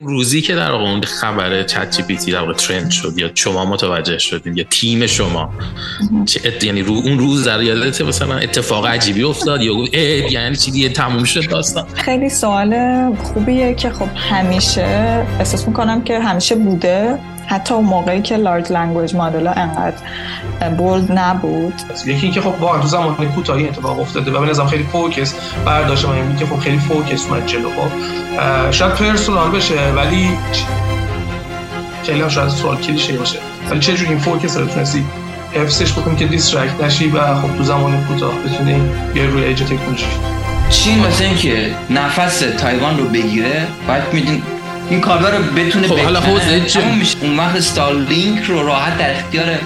روزی که در اون خبر ChatGPT در trend شد یا شما متوجه شدین یا تیم شما یعنی رو اون روز در یادت مثلا اتفاق عجیبی افتاد یا یعنی چی دیگه تموم شد داستان؟ خیلی سوال خوبیه که خب همیشه احساس می‌کنم که همیشه بوده. حتی اون موقعی که large language model انقدر bold نبود. یکی اینکه خب واقعا تو زمان کوتاهی اتفاق افتاده و به نظرم خیلی focus برداشت من اینه که خب خیلی focus اومد جلو. خب شاید personal بشه ولی خیلی هم شاید سوال کلیشه باشه. ولی چه جوری این focus رو تونستی حفظش بکنی که distract نشی و خب تو زمان کوتاه بتونی یه روی ایج تکنولوژی چین مثل اینکه نفس تایوان رو بگیره بعد میدین این کابل رو بتونه خب حالا حوزه اون وقت ستارلینک رو راحت در اختیار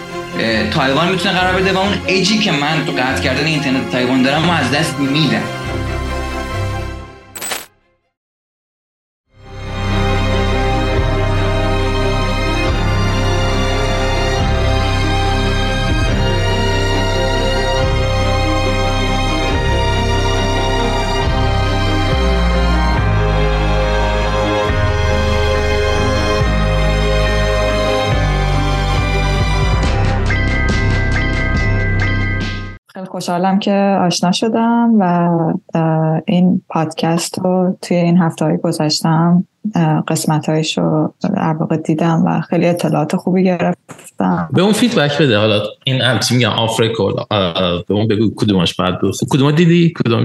تایوان می‌تونه قرار بده و اون ایجی که من تو قطع کردن اینترنت تایوان دارم ما از دست میدم خوشحالم که آشنا شدم و این پادکست رو توی این هفته های گذاشتم قسمت هایش رو در واقع دیدم و خیلی اطلاعات خوبی گرفتم. به اون feedback بده. حالا این البته میگم آفریکا به اون بگو کدومش بعد کدوم دیدی؟ کدوم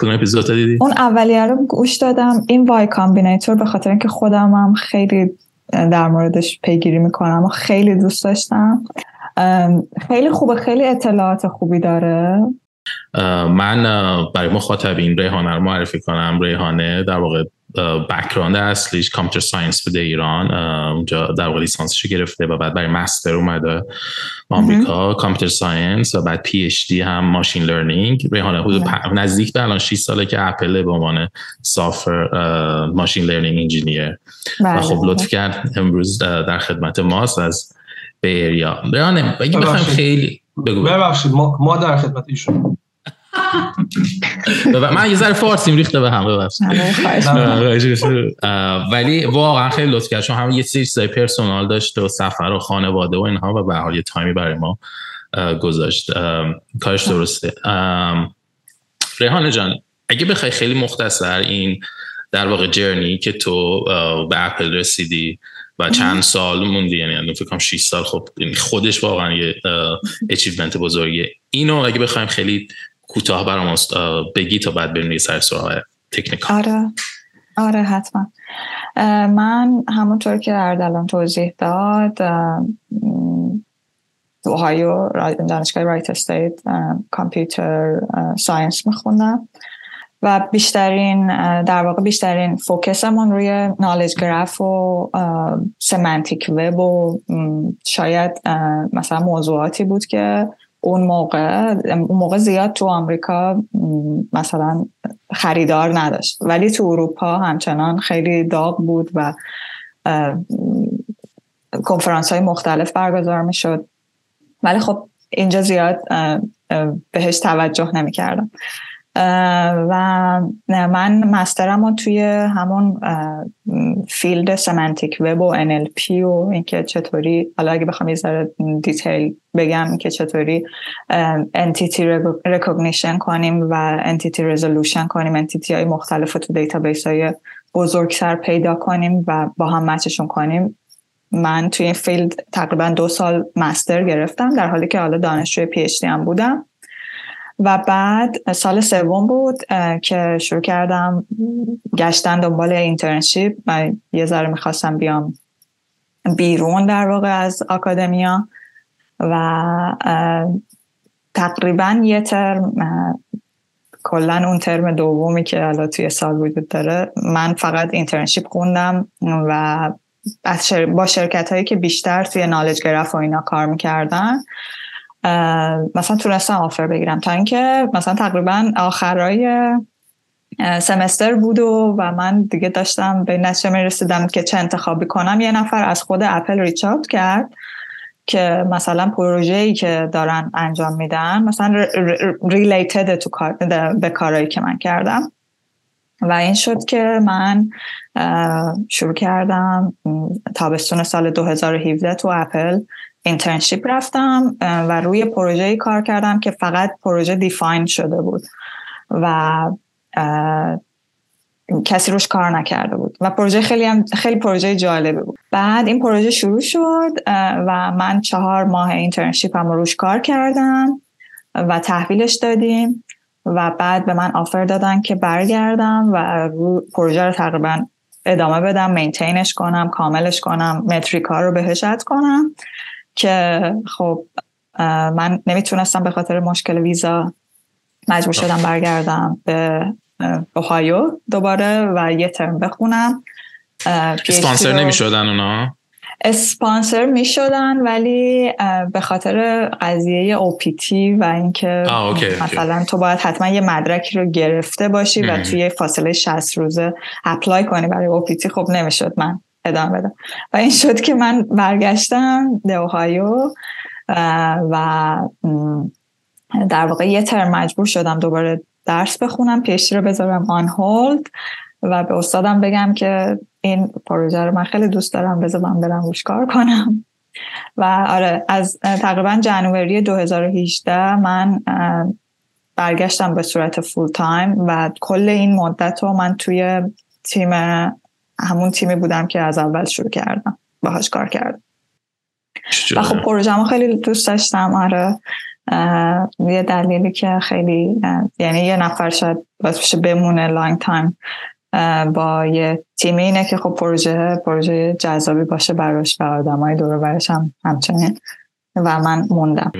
کدوم اپیزود دیدی؟ اون اولیه رو گوش دادم. این Y Combinator به خاطر اینکه خودم هم خیلی در موردش پیگیری می‌کنم و خیلی دوست داشتم. خیلی خوبه خیلی اطلاعات خوبی داره. من برای مخاطبین ریحانه رو معرفی کنم. ریحانه در واقع background اصلیش computer science بوده ایران. اونجا در واقع لیسانسش گرفته و بعد برای master اومده آمریکا computer science و بعد PhD هم machine learning ریحانه حدود نزدیک به الان 6 ساله که اپل به عنوان senior machine learning engineer و خب لطف کرد امروز در خدمت ماست. از بیریا ریانه بگی بخوایم خیلی بگو. ببخشید ما, ما در خدمت ایشون. من یه ذره فارسیم ریخته به هم ببخشید. ولی واقعا خیلی لطف کرد. چون هم یه سری چیزای پرسونال داشته و سفر و خانواده و اینها و به حال یه تایمی برای ما گذاشت. کارش درسته. ریحانه جان اگه بخوای خیلی مختصر این در واقع journey که تو به اپل رسیدی و چند سال موندی یعنی فکر کنم 6 سال خب یعنی خودش واقعا یه achievement بزرگیه. اینو اگه بخوایم خیلی کوتاه برام بگی تا بعد بریم سر سراغ technical. آره. آره حتما. من همونطور که اردلان توضیح داد اوهایو دانشگاه Wright State کامپیوتر ساینس میخوندم و بیشترین در واقع بیشترین فوکسمون روی نالج گراف و سمنتیک وب و شاید مثلا موضوعاتی بود که اون موقع اون موقع زیاد تو آمریکا مثلا خریدار نداشت. ولی تو اروپا همچنان خیلی داغ بود و کنفرانس های مختلف برگزار می شد ولی خب اینجا زیاد بهش توجه نمی کردم و من master م رو توی همون field semantic web و NLP و اینکه چطوری حالا اگه بخوام یه ذره detail بگم که چطوری entity recognition کنیم و entity resolution کنیم entity های مختلف تو database های بزرگتر پیدا کنیم و با هم match شون کنیم. من توی این field تقریبا دو سال master گرفتم در حالی که حالا دانشجوی PhD هم بودم. و بعد سال سوم بود که شروع کردم گشتن دنبال internship و یه ذره می‌خواستم بیام بیرون در واقع از academia و تقریبا یه ترم کلا اون ترم دومی که الان توی سال وجود داره من فقط internship خوندم و با شرکت هایی که بیشتر توی نالج گرف و اینا کار می‌کردن. مثلا تونستم آفر بگیرم. تا اینکه مثلا تقریبا آخرای سمستر بود و, و من دیگه داشتم به نتیجه می رسیدم که چه انتخابی کنم. یه نفر از خود اپل ریچ کرد که مثلا پروژه ای که دارن انجام میدن مثلا ریلیتد تو به کارهایی که من کردم. و این شد که من شروع کردم تابستون سال 2017 تو اپل internship رفتم و روی پروژه کار کردم که فقط پروژه define شده بود و کسی روش کار نکرده بود و پروژه خیلی هم خیلی پروژه جالبه بود. بعد این پروژه شروع شد و من چهار ماه internship هم روش کار کردم و تحویلش دادیم و بعد به من آفر دادن که برگردم و پروژه رو تقریبا ادامه بدم مینتینش کنم کاملش کنم متریکا رو بهش اد کنم. که خب من نمی‌تونستم به خاطر مشکل ویزا مجبور شدم برگردم به اوهایو دوباره و یه ترم بخونم. اسپانسر نمی شدن اونا؟ اسپانسر می شدن ولی به خاطر قضیه اوپیتی و اینکه مثلا تو باید حتما یه مدرکی رو گرفته باشی و توی فاصله 60 روزه اپلای کنی برای اوپیتی خب نمی‌شد من ادامه بدم. و این شد که من برگشتم به اوهایو و در واقع یه ترم مجبور شدم دوباره درس بخونم پیشتی رو بذارم آن هولد و به استادم بگم که این پروژه رو من خیلی دوست دارم بذار من برم روش کار کنم. و آره از تقریبا January 2018 من برگشتم به صورت full time و کل این مدت رو من توی تیم همون تیمی بودم که از اول شروع کردم. باهاش کار کردم. و خب پروژه خیلی دوست داشتم. آره. یه دلیلی که خیلی یعنی یه نفر شاید باز بمونه long time با یه تیمی اینه که خب پروژه پروژه جذابی باشه براش و آدمای دور برش هم همچنین. و من موندم.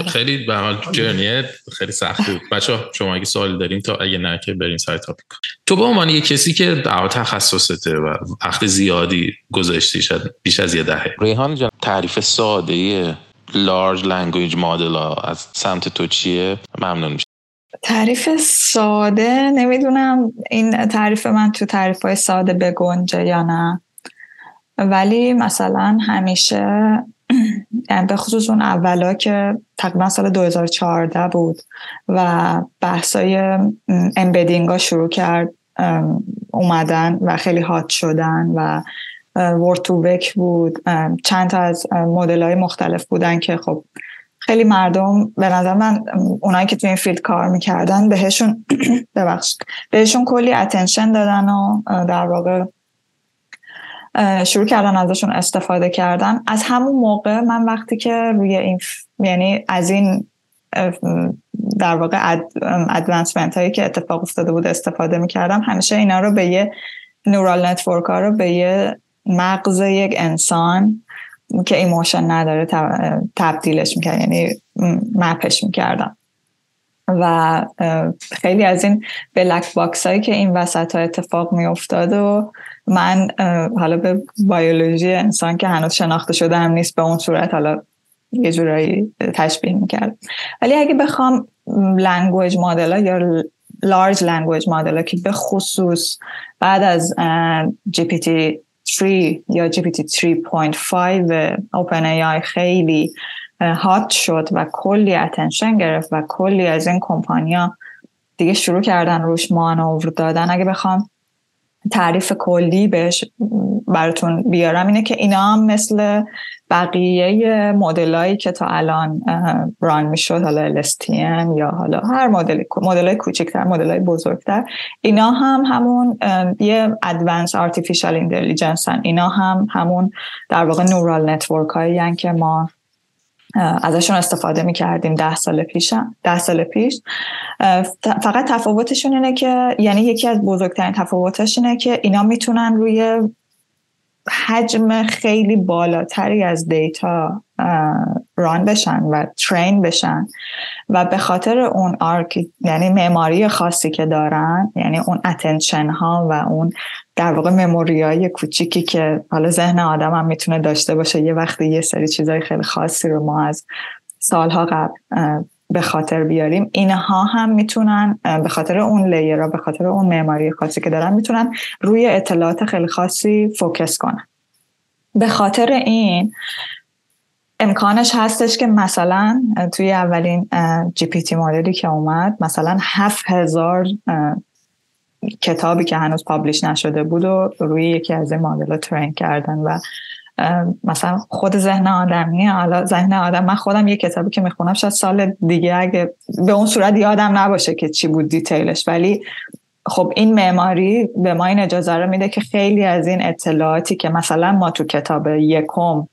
آره. خیلی به هر حال journey خیلی سخت بود. بچه شما اگه سوالی دارین تا اگه نه که بریم سر topic. تو به عنوان یه کسی که در تخصصته و وقت زیادی گذاشتی شد بیش از یه دهه. ریحان جان تعریف ساده large language model از سمت تو چیه؟ ممنون میشه تعریف ساده نمی‌دونم این تعریف من تو تعریف های ساده بگنجه یا نه. ولی مثلا همیشه به خصوص اون اولا که تقریبا سال 2014 بود و بحثای embedding شروع کرد اومدن و خیلی hot شدن و Word2Vec بود. چند تا از مدل های مختلف بودن که خب خیلی مردم به نظر من اونایی که تو این field کار می‌کردن بهشون ببخشید بهشون کلی attention دادن و در واقع شروع کردن ازشون استفاده کردن. از همون موقع من وقتی که روی این یعنی از این در واقع advancement هایی که اتفاق افتاده بود استفاده می‌کردم همیشه اینا رو به یه neural network ها رو به یه مغز یک انسان که emotion نداره تبدیلش می‌کرد یعنی map ش می‌کردم. و خیلی از این black box هایی که این وسط ها اتفاق میافتاد و من حالا به بیولوژی انسان که هنوز شناخته شده هم نیست به اون صورت حالا یه جورایی تشبیه می‌کرد. ولی اگه بخوام language model یا large language model که به خصوص بعد از جی پی تی 3 یا جی پی تی 3.5 اوپن ای آی خیلی hot شد و کلی attention گرفت و کلی از این کمپانیا دیگه شروع کردن روش مانور دادن. اگه بخوام تعریف کلی بهش براتون بیارم اینه که اینا هم مثل بقیه مدلایی که تا الان run می‌شد حالا LSTM یا حالا هر مدل مدل کوچکتر مدل های بزرگتر اینا هم همون یه advanced artificial intelligence اینا هم همون در واقع neural network هایی که ما ازشون استفاده می کردیم ده سال پیش ده سال پیش. فقط تفاوتشون اینه که یعنی یکی از بزرگترین تفاوتش اینه که اینا می‌تونن روی حجم خیلی بالاتری از data run بشن و train بشن. و به خاطر اون آرک یعنی معماری خاصی که دارن یعنی اون attention ها و اون در واقع مموری های کوچیکی که حالا ذهن آدم هم می‌تونه داشته باشه یه وقتی یه سری چیزهای خیلی خاصی رو ما از سالها قبل به خاطر بیاریم اینها هم می‌تونن به خاطر اون لیرها به خاطر اون معماری خاصی که دارن می‌تونن روی اطلاعات خیلی خاصی فوکس کنن. به خاطر این امکانش هستش که مثلا توی اولین جی پی تی مدلی که اومد مثلا هفت هزار کتابی که هنوز پابلیش نشده بود و روی یکی از این مدل ترین کردن و مثلا خود ذهن آدمی حالا ذهن آدم من خودم یه کتابی که می‌خونم شاید سال دیگه اگه به اون صورت یادم نباشه که چی بود دیتیلش ولی خب این معماری به ما این اجازه رو میده که خیلی از این اطلاعاتی که مثلا ما تو کتاب یکم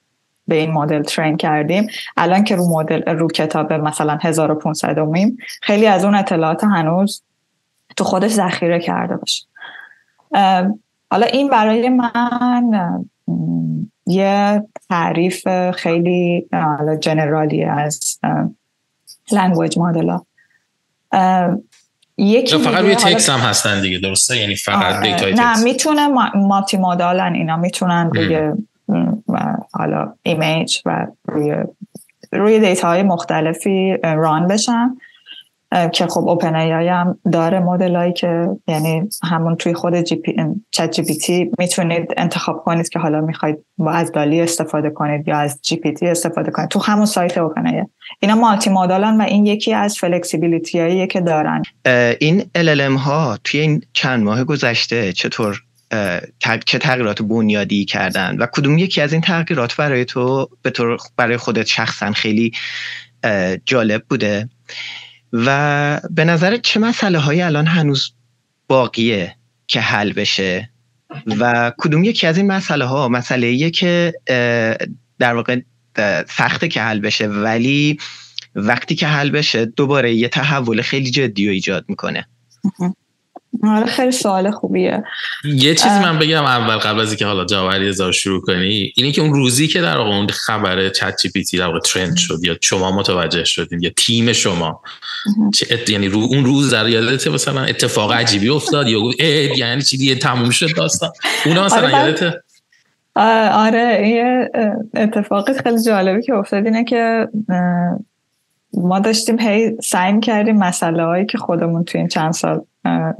به این مدل ترین کردیم الان که رو مدل رو کتاب مثلا 1500 میم خیلی از اون اطلاعات هنوز تو خودش ذخیره کرده باشه. حالا این برای من یه تعریف خیلی general ی از language model یکی فقط روی تکس هم هستن دیگه درسته؟ یعنی فقط data ی نه می‌تونه multimodal ن اینا می‌تونن روی حالا image و روی روی data های مختلفی run بشن. که خب OpenAI هم داره مدل هایی که یعنی همون توی خود جی پی چت جی پی تی می‌تونید انتخاب کنید که حالا می‌خواید با از DALL-E استفاده کنید یا از GPT استفاده کنید. تو همون سایت OpenAI اینا multimodal ن و این یکی از flexibility هایی که دارن. این LLM ها توی این چند ماه گذشته چطور چه تغییرات بنیادی کردن و کدوم یکی از این تغییرات برای تو به طور برای خودت شخصا خیلی جالب بوده؟ و به نظر چه مسئله هایی الان هنوز باقیه که حل بشه؟ و کدوم یکی از این مسئله ها مسئله ایه که در واقع سخته که حل بشه ولی وقتی که حل بشه دوباره یه تحول خیلی جدی رو ایجاد می‌کنه. آره خیلی سوال خوبیه. یه چیزی من بگم اول قبل از اینکه حالا جاوری ازار شروع کنی اینی که اون روزی که در اون خبر چت جی پی تی در واقع ترند شد یا شما متوجه شدین یا تیم شما یعنی رو اون روز در یادت مثلا اتفاق عجیبی افتاد یا یعنی چی دیگه تموم شد داستان؟ اونا مثلا آره یادت آره یه اتفاقی خیلی جالبی که افتاد اینه که ما داشتیم هی سعی کردیم مسئله هایی که خودمون تو این چند سال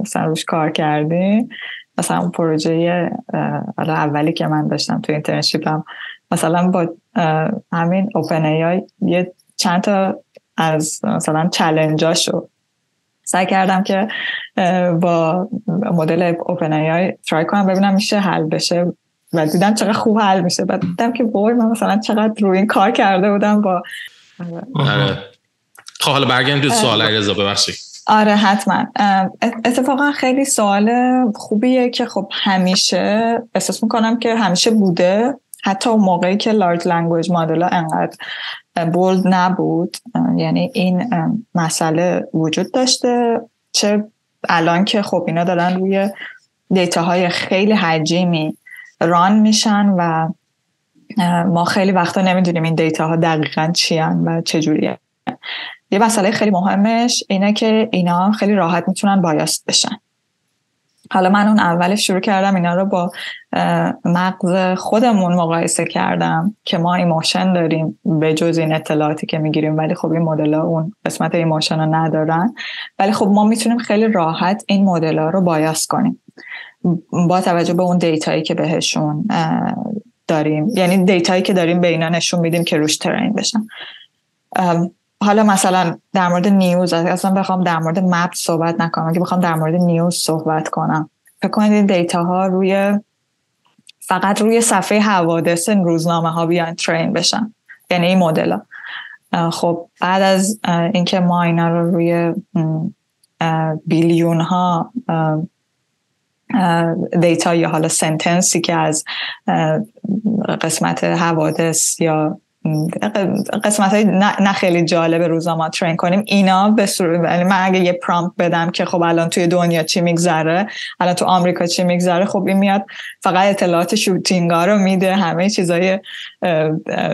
مثلا کار کردیم مثلا اون پروژه اولی که من داشتم تو اینترنشیپم مثلا با همین اوپن ای یه چند تا از مثلا چلنجاشو سعی کردم که با مدل اوپن ای ترای کنم ببینم میشه حل بشه و دیدم چقدر خوب حل میشه. بعد دیدم که وای من مثلا چقدر روی این کار کرده بودم با آره. خب حالا برگردیم تو سوال علیرضا ببخشید. آره حتما. اتفاقا خیلی سوال خوبیه که خب همیشه احساس می‌کنم که همیشه بوده. حتی اون موقعی که large language model انقدر bold نبود. یعنی این مسئله وجود داشته. چه الان که خب اینا دارن روی data های خیلی حجیمی run میشن و ما خیلی وقتا نمی‌دونیم این data ها دقیقا چی و چجوریه. یه مسئله خیلی مهمش اینه که اینا خیلی راحت می‌تونن biased بشن. حالا من اون اولش شروع کردم اینا رو با مغز خودمون مقایسه کردم که ما emotion داریم به جز این اطلاعاتی که می‌گیریم ولی خب این مدل اون قسمت emotion رو ندارن. ولی خب ما می‌تونیم خیلی راحت این مدل ها رو bias کنیم. با توجه به اون data یی که بهشون داریم. یعنی data یی که داریم به اینا نشون میدیم که روش train بشن. حالا مثلا در مورد news اصلا بخوام در مورد map صحبت نکنم. اگه بخوام در مورد news صحبت کنم. فکر کنید این دیتا ها روی فقط روی صفحه حوادث روزنامه ها بیان ترین بشن. یعنی این مدل ها خب بعد از اینکه ما اینا رو روی بیلیون ها دیتا یا حالا سنتنسی که از قسمت حوادث یا قسمت های نه خیلی جالب ما ترین کنیم. اینا به صورت یعنی من اگه یه پرامپ بدم که خب الان توی دنیا چی میگذره الان تو آمریکا چی میگذره خب این میاد فقط اطلاعات shooting ها رو میده همه چیزای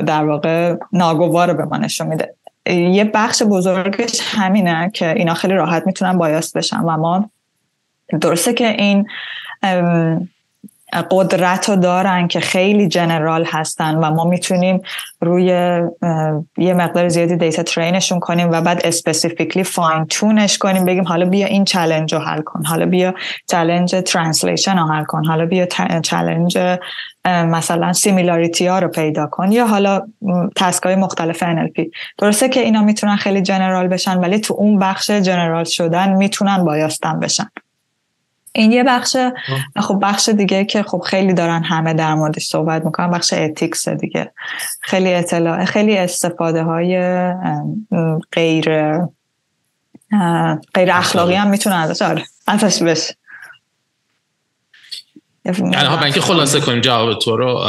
در واقع ناگوار رو به ما نشون میده. یه بخش بزرگش همینه که اینا خیلی راحت می‌تونن biased بشن و ما درسته که این قدرت رو دارن که خیلی general هستن و ما می‌تونیم روی یه مقدار زیادی data train شون کنیم و بعد specifically fine-tune ش کنیم بگیم حالا بیا این challenge رو حل کن حالا بیا challenge translation رو حل کن حالا بیا challenge مثلا similarity ها رو پیدا کن یا حالا task های مختلف NLP درسته که اینا می‌تونن خیلی general بشن ولی تو اون بخش general شدن می‌تونن biased بشن. این یه بخش خب بخش دیگه که خب خیلی دارن همه در موردش صحبت می‌کنن بخش ethics دیگه. خیلی اطلاع خیلی استفاده های غیر غیر اخلاقی هم می‌تونه ازش. آره. ازش بشه. یعنی ها اینکه خلاصه کنیم جواب تو رو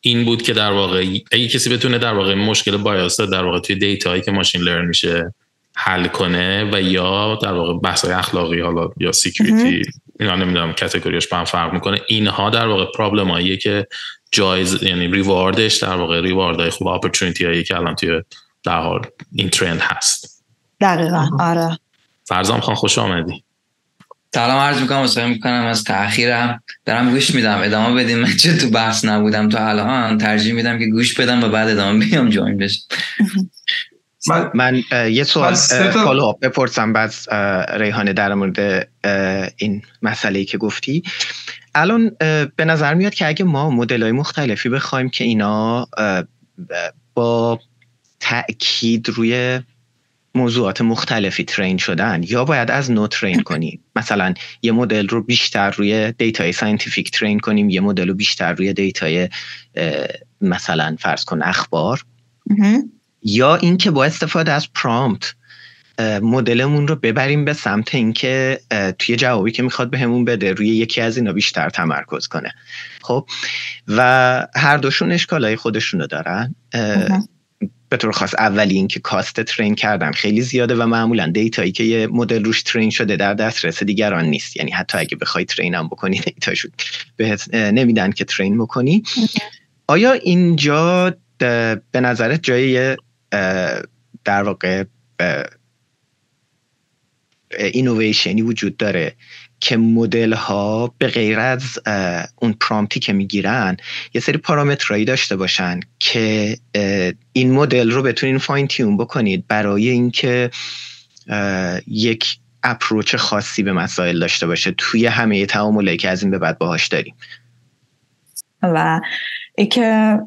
این بود که در واقع اگه کسی بتونه در واقع مشکل bias در واقع توی data هایی که machine learn میشه حل کنه و یا در واقع بحث اخلاقی حالا یا security اینا نمی‌دونم category ش با هم فرق می‌کنه. اینها در واقع problem هاییه که جایز یعنی reward ش در واقع reward های خوب opportunity هایی که الان توی در حال این trend هست. دقیقا آره. فرزام خان خوش آمدی. سلام عرض می‌کنم عذرخواهی می‌کنم از تاخیرم دارم گوش میدم. ادامه بدیم. من چه تو بحث نبودم تا الان ترجیح میدم که گوش بدم و بعد ادامه بیام join بشم. من, من یه سوال follow up بپرسم بعد ریحانه در مورد این مسئله که گفتی. الان به نظر میاد که اگه ما مدل های مختلفی بخوایم که اینا با تاکید روی موضوعات مختلفی train شدن یا باید از نو train کنیم. مثلا یه مدل رو بیشتر روی data ی scientific train کنیم یه مدل رو بیشتر روی data ی مثلا فرض کن اخبار. یا اینکه با استفاده از prompt مدلمون رو ببریم به سمت اینکه توی جوابی که می‌خواد بهمون به بده روی یکی از اینا بیشتر تمرکز کنه. خب؟ و هر دوشون اشکالای خودشون رو دارن به طور خاص اولی اینکه کاست ترین کردن خیلی زیاده و معمولا دیتایی که یه مدل روش ترین شده در دسترس دیگران نیست. یعنی حتی اگه بخوای ترین هم بکنی دیتاشو بهت نمیدن که ترین بکنی. آیا اینجا به نظرت جای در واقع اینویشنی وجود داره که مدل ها به غیر از اون پرامپتی که می‌گیرن یه سری پارامترهایی داشته باشن که این مدل رو بتونین فاین تیون بکنید برای اینکه یک اپروچ خاصی به مسائل داشته باشه توی همه تعاملی که از این به بعد باهاش داریم. و ای که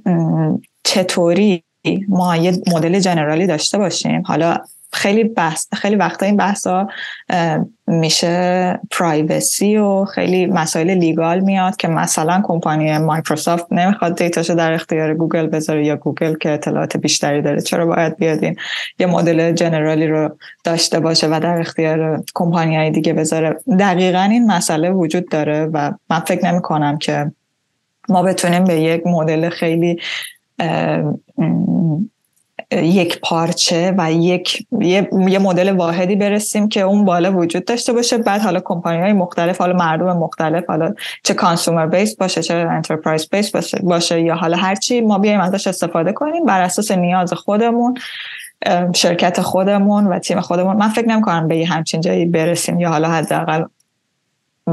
چطوری ما یه مدل جنرالی داشته باشیم. حالا خیلی بحث خیلی وقتا این بحثا میشه privacy و خیلی مسائل legal میاد که مثلا کمپانی مایکروسافت نمی‌خواد data شو در اختیار گوگل بذاره یا گوگل که اطلاعات بیشتری داره. چرا باید بیاد این یه مدل general ی رو داشته باشه و در اختیار کمپانی های دیگه بذاره؟ دقیقا این مسئله وجود داره و من فکر نمی کنم که ما بتونیم به یک مدل خیلی یک پارچه و یک یه, مدل واحدی برسیم که اون بالا وجود داشته باشه. بعد حالا کمپانی های مختلف حالا مردم مختلف حالا چه consumer base باشه چه enterprise base باشه, باشه یا حالا هرچی ما بیایم ازش استفاده کنیم. بر اساس نیاز خودمون شرکت خودمون و تیم خودمون. من فکر نمی کنم به یه همچین جایی برسیم یا حالا حداقل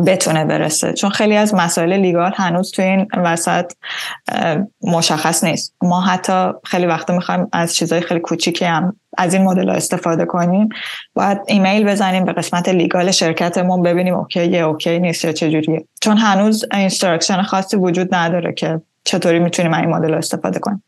بتونه برسه. چون خیلی از مسائل legal هنوز تو این وسط مشخص نیست. ما حتی خیلی وقت می‌خوایم از چیزهای خیلی کوچیکی هم از این مدل استفاده کنیم. باید ایمیل بزنیم به قسمت legal شرکتمون ببینیم okay یه okay نیست یا چجوریه چون هنوز instruction خاصی وجود نداره که چطوری می‌تونیم این مدل استفاده کنیم.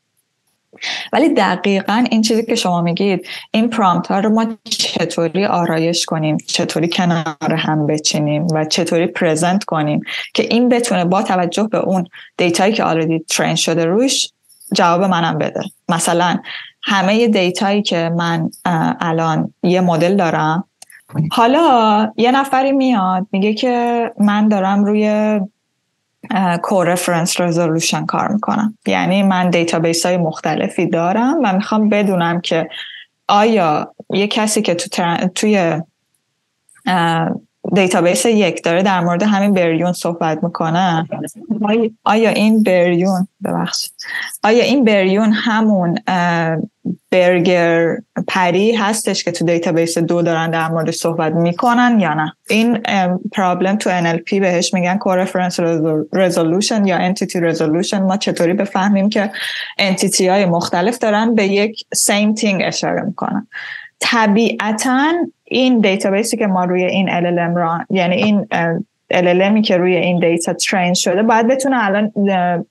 ولی دقیقا این چیزی که شما میگید این prompt ها رو ما چطوری آرایش کنیم چطوری کنار هم بچینیم و چطوری present کنیم که این بتونه با توجه به اون data یی که already train شده روش جواب منم بده. مثلا همه data یی که من الان یه مدل دارم حالا یه نفری میاد میگه که من دارم روی coreference resolution کار می‌کنم. یعنی من database های مختلفی دارم و می‌خوام بدونم که آیا یه کسی که تو توی database یک داره در مورد همین بریون صحبت می‌کنه. آیا این بریون ببخشید. آیا این بریون همون برگر پری هستش که تو database دو دارن در مورد صحبت می‌کنن یا نه؟ این problem تو NLP بهش میگن coreference resolution یا entity resolution ما چطوری بفهمیم که entity های مختلف دارن به یک same thing اشاره می‌کنن. طبیعتا این database ی که ما روی این LLM را یعنی این LLMی که روی این data train شده باید بتونه الان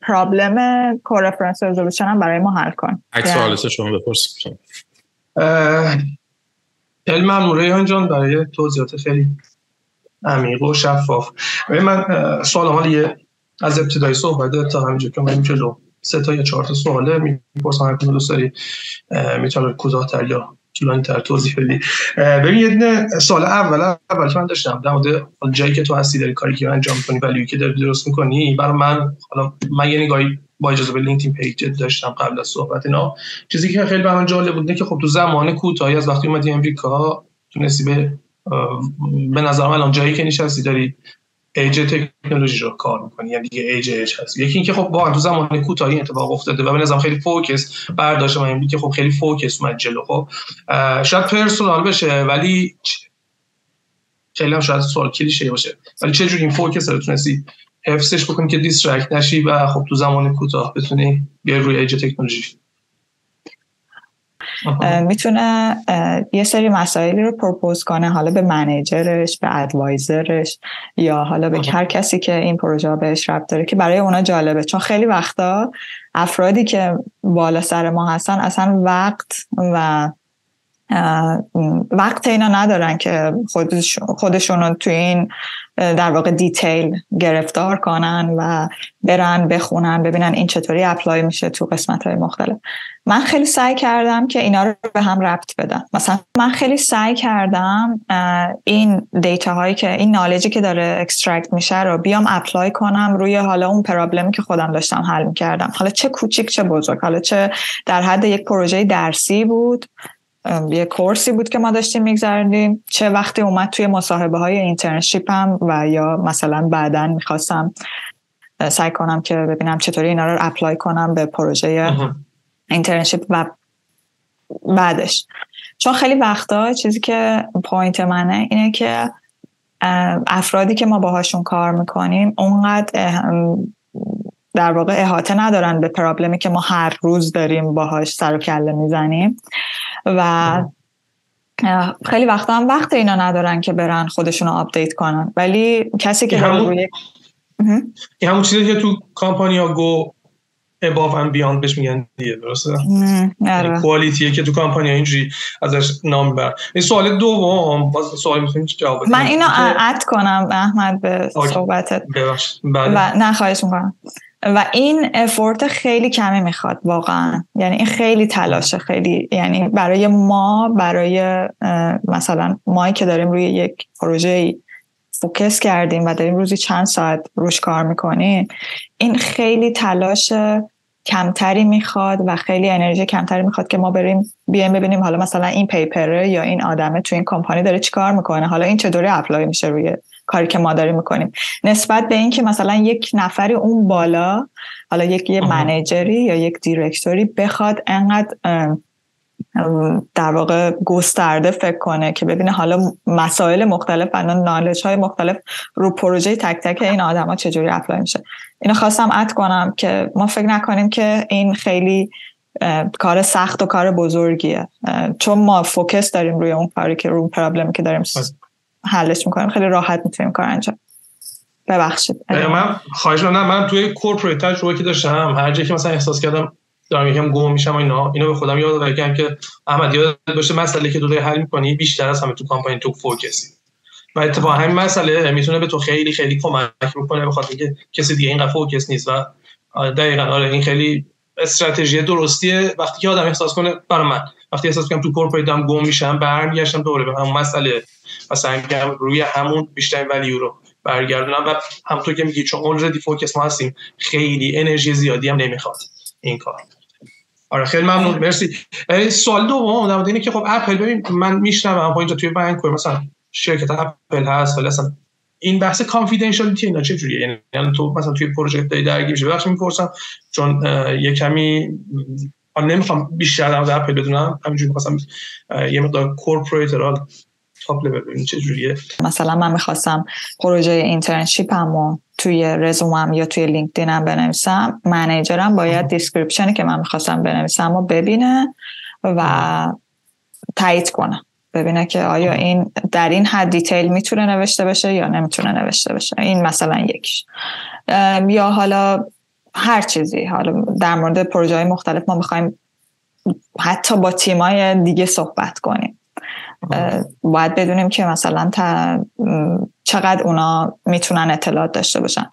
problem coreference resolution هم برای ما حل کن اکس یعنی شما بپرسیم خیلی ممنون جان برای توضیحات خیلی عمیق و شفاف. من سوال حالا از ابتدای صحبت تا همینجا که من جلو. سه تا یا چهار تا سواله می‌پرسم هر جور دوست داری می‌تونه کوتاه‌تر یا طولانی تر توضیح بدی. ببین یه سوال اول اول من داشتم در مورد جایی که تو هستی داری کاری که انجام کنی ولی که داری درست می‌کنی برای من حالا من یه نگاهی با اجازه به لینکدین page داشتم قبل از صحبت اینا. چیزی که خیلی برام جالب بود که خب تو زمان کوتاهی از وقتی اومدی امریکا تونستی به به نظرم الان جایی که نشستی داری edge technology رو کار می‌کنی. یعنی دیگه ایج ایج هست. یکی اینکه خب واقعا تو زمان کوتاهی اتفاق افتاده و به نظرم خیلی focus برداشت من این که خب خیلی focus اومد جلو. خب شاید personal بشه ولی خیلی هم شاید سوال کلیشه باشه. ولی چه جوری این focus رو تونستی حفظش بکنی که distract نشی و خب تو زمان کوتاه بتونی بیای روی ایج تکنولوژی می‌تونه یه سری مسائلی رو propose کنه حالا به manager ش به advisor ش یا حالا به هر کسی که این پروژه بهش ربط داره که برای اونا جالبه. چون خیلی وقتا افرادی که بالا سر ما هستن اصلا وقت و وقت اینا ندارن که خودشون رو توی این در واقع detail گرفتار کنن و برن بخونن ببینن این چطوری apply میشه تو قسمت های مختلف. من خیلی سعی کردم که اینا رو به هم ربط بدم. مثلا من خیلی سعی کردم این data هایی که این knowledge ی که داره extract میشه رو بیام apply کنم روی حالا اون problem ی که خودم داشتم حل می‌کردم. حالا چه کوچیک چه بزرگ. حالا چه در حد یک پروژه درسی بود. یه course ی بود که ما داشتیم میگذروندیم چه وقتی اومد توی مصاحبه های internship م و یا مثلا بعدا می‌خواستم سعی کنم که ببینم چطوری اینا رو apply کنم به پروژه internship و بعدش. چون خیلی وقتا چیزی که point منه اینه که افرادی که ما باهاشون کار می‌کنیم اونقدر در واقع احاطه ندارن به پرابلمی که ما هر روز داریم باهاش سر و کله می‌زنیم. و خیلی وقتا هم وقت اینا ندارن که برن خودشون رو آپدیت کنن. ولی کسی که همون... روی این همون چیزی که تو کامپانیا گو اباف اند بیاند بهش میگن دیگه درسته؟ کوالیتیه که تو کامپانیا اینجوری ازش نام بر. این سوال دوم باز سوال می‌تونید جواب من اینو add کنم احمد به صحبتت. بله. و نه خواهش می‌کنم. و این effort خیلی کمی می‌خواد واقعا. یعنی این خیلی تلاشه خیلی یعنی برای ما برای مثلا مایی که داریم روی یک پروژه focus کردیم و داریم روزی چند ساعت روش کار می‌کنیم این خیلی تلاش کمتری می‌خواد و خیلی انرژی کمتری می‌خواد که ما بریم بیایم ببینیم حالا مثلا این paper ه یا این آدمه تو این کمپانی داره چیکار می‌کنه. حالا این چطوری apply میشه روی کاری که ما داریم می‌کنیم. نسبت به اینکه مثلا یک نفری اون بالا حالا یک یه manager ی یا یک director ی بخواد انقدر در واقع گسترده فکر کنه که ببینه حالا مسائل مختلف و knowledge های مختلف رو پروژه تک تک این آدما چجوری apply میشه. اینو خواستم add کنم که ما فکر نکنیم که این خیلی کار سخت و کار بزرگیه. چون ما focus داریم روی اون کاری که رو problem ی که داریم حلش می‌کنیم خیلی راحت می‌تونیم کار انجام ببخشید. من خواهش نه من توی corporate تجربه که داشتم هر جایی که مثلا احساس کردم دارم یکم گم میشم اینا اینو به خودم یاد میگم که احمد یاد باشه مسئله که داری حل می‌کنی بیشتر از همه تو کامپانی تو focus ی و اتفاقا همین مسئله می‌تونه به تو خیلی خیلی کمک بکنه بخاطر اینکه کسی دیگه اینقدر focus نیست و دقیقا آره این خیلی استراتژی درستیه. وقتی که آدم احساس کنه برای من وقتی احساس کنم تو corporate هم گم میشم برمیگشتم دوباره به همون مسئله و سعی روی همون بیشتر value رو برگردونم و همونطور که میگی چون already focus ما هستیم خیلی انرژی زیادی هم نمی‌خواد این کار. آره خیلی ممنون مرسی. سوال دوم در اینه که خب اپل ببین من میشنوم اینجا توی بنک مثلا شرکت اپل هست ولی اصلا این بحث confidentiality اینا چه جوریه یعنی تو مثلا توی پروژه داری درگیر میشه ببخشید می‌پرسم چون یه کمی نمی‌خوام بیشتر در اپل بدونم همینجوری می‌خواستم یه مقدار corporate top level چه جوریه. مثلا من می‌خواستم پروژه internship مو توی رزومه‌م یا توی لینکدینم بنویسم. منیجرم باید description ی که من می‌خواستم بنویسم و ببینه و تایید کنه. ببینه که آیا این در این حد detail می‌تونه نوشته بشه یا نمی‌تونه نوشته بشه. این مثلا یکیش. یا حالا هر چیزی. حالا در مورد پروژه های مختلف ما می‌خوایم حتی با تیمای دیگه صحبت کنیم. باید بدونیم که مثلا چقدر اونا می‌تونن اطلاعات داشته باشن.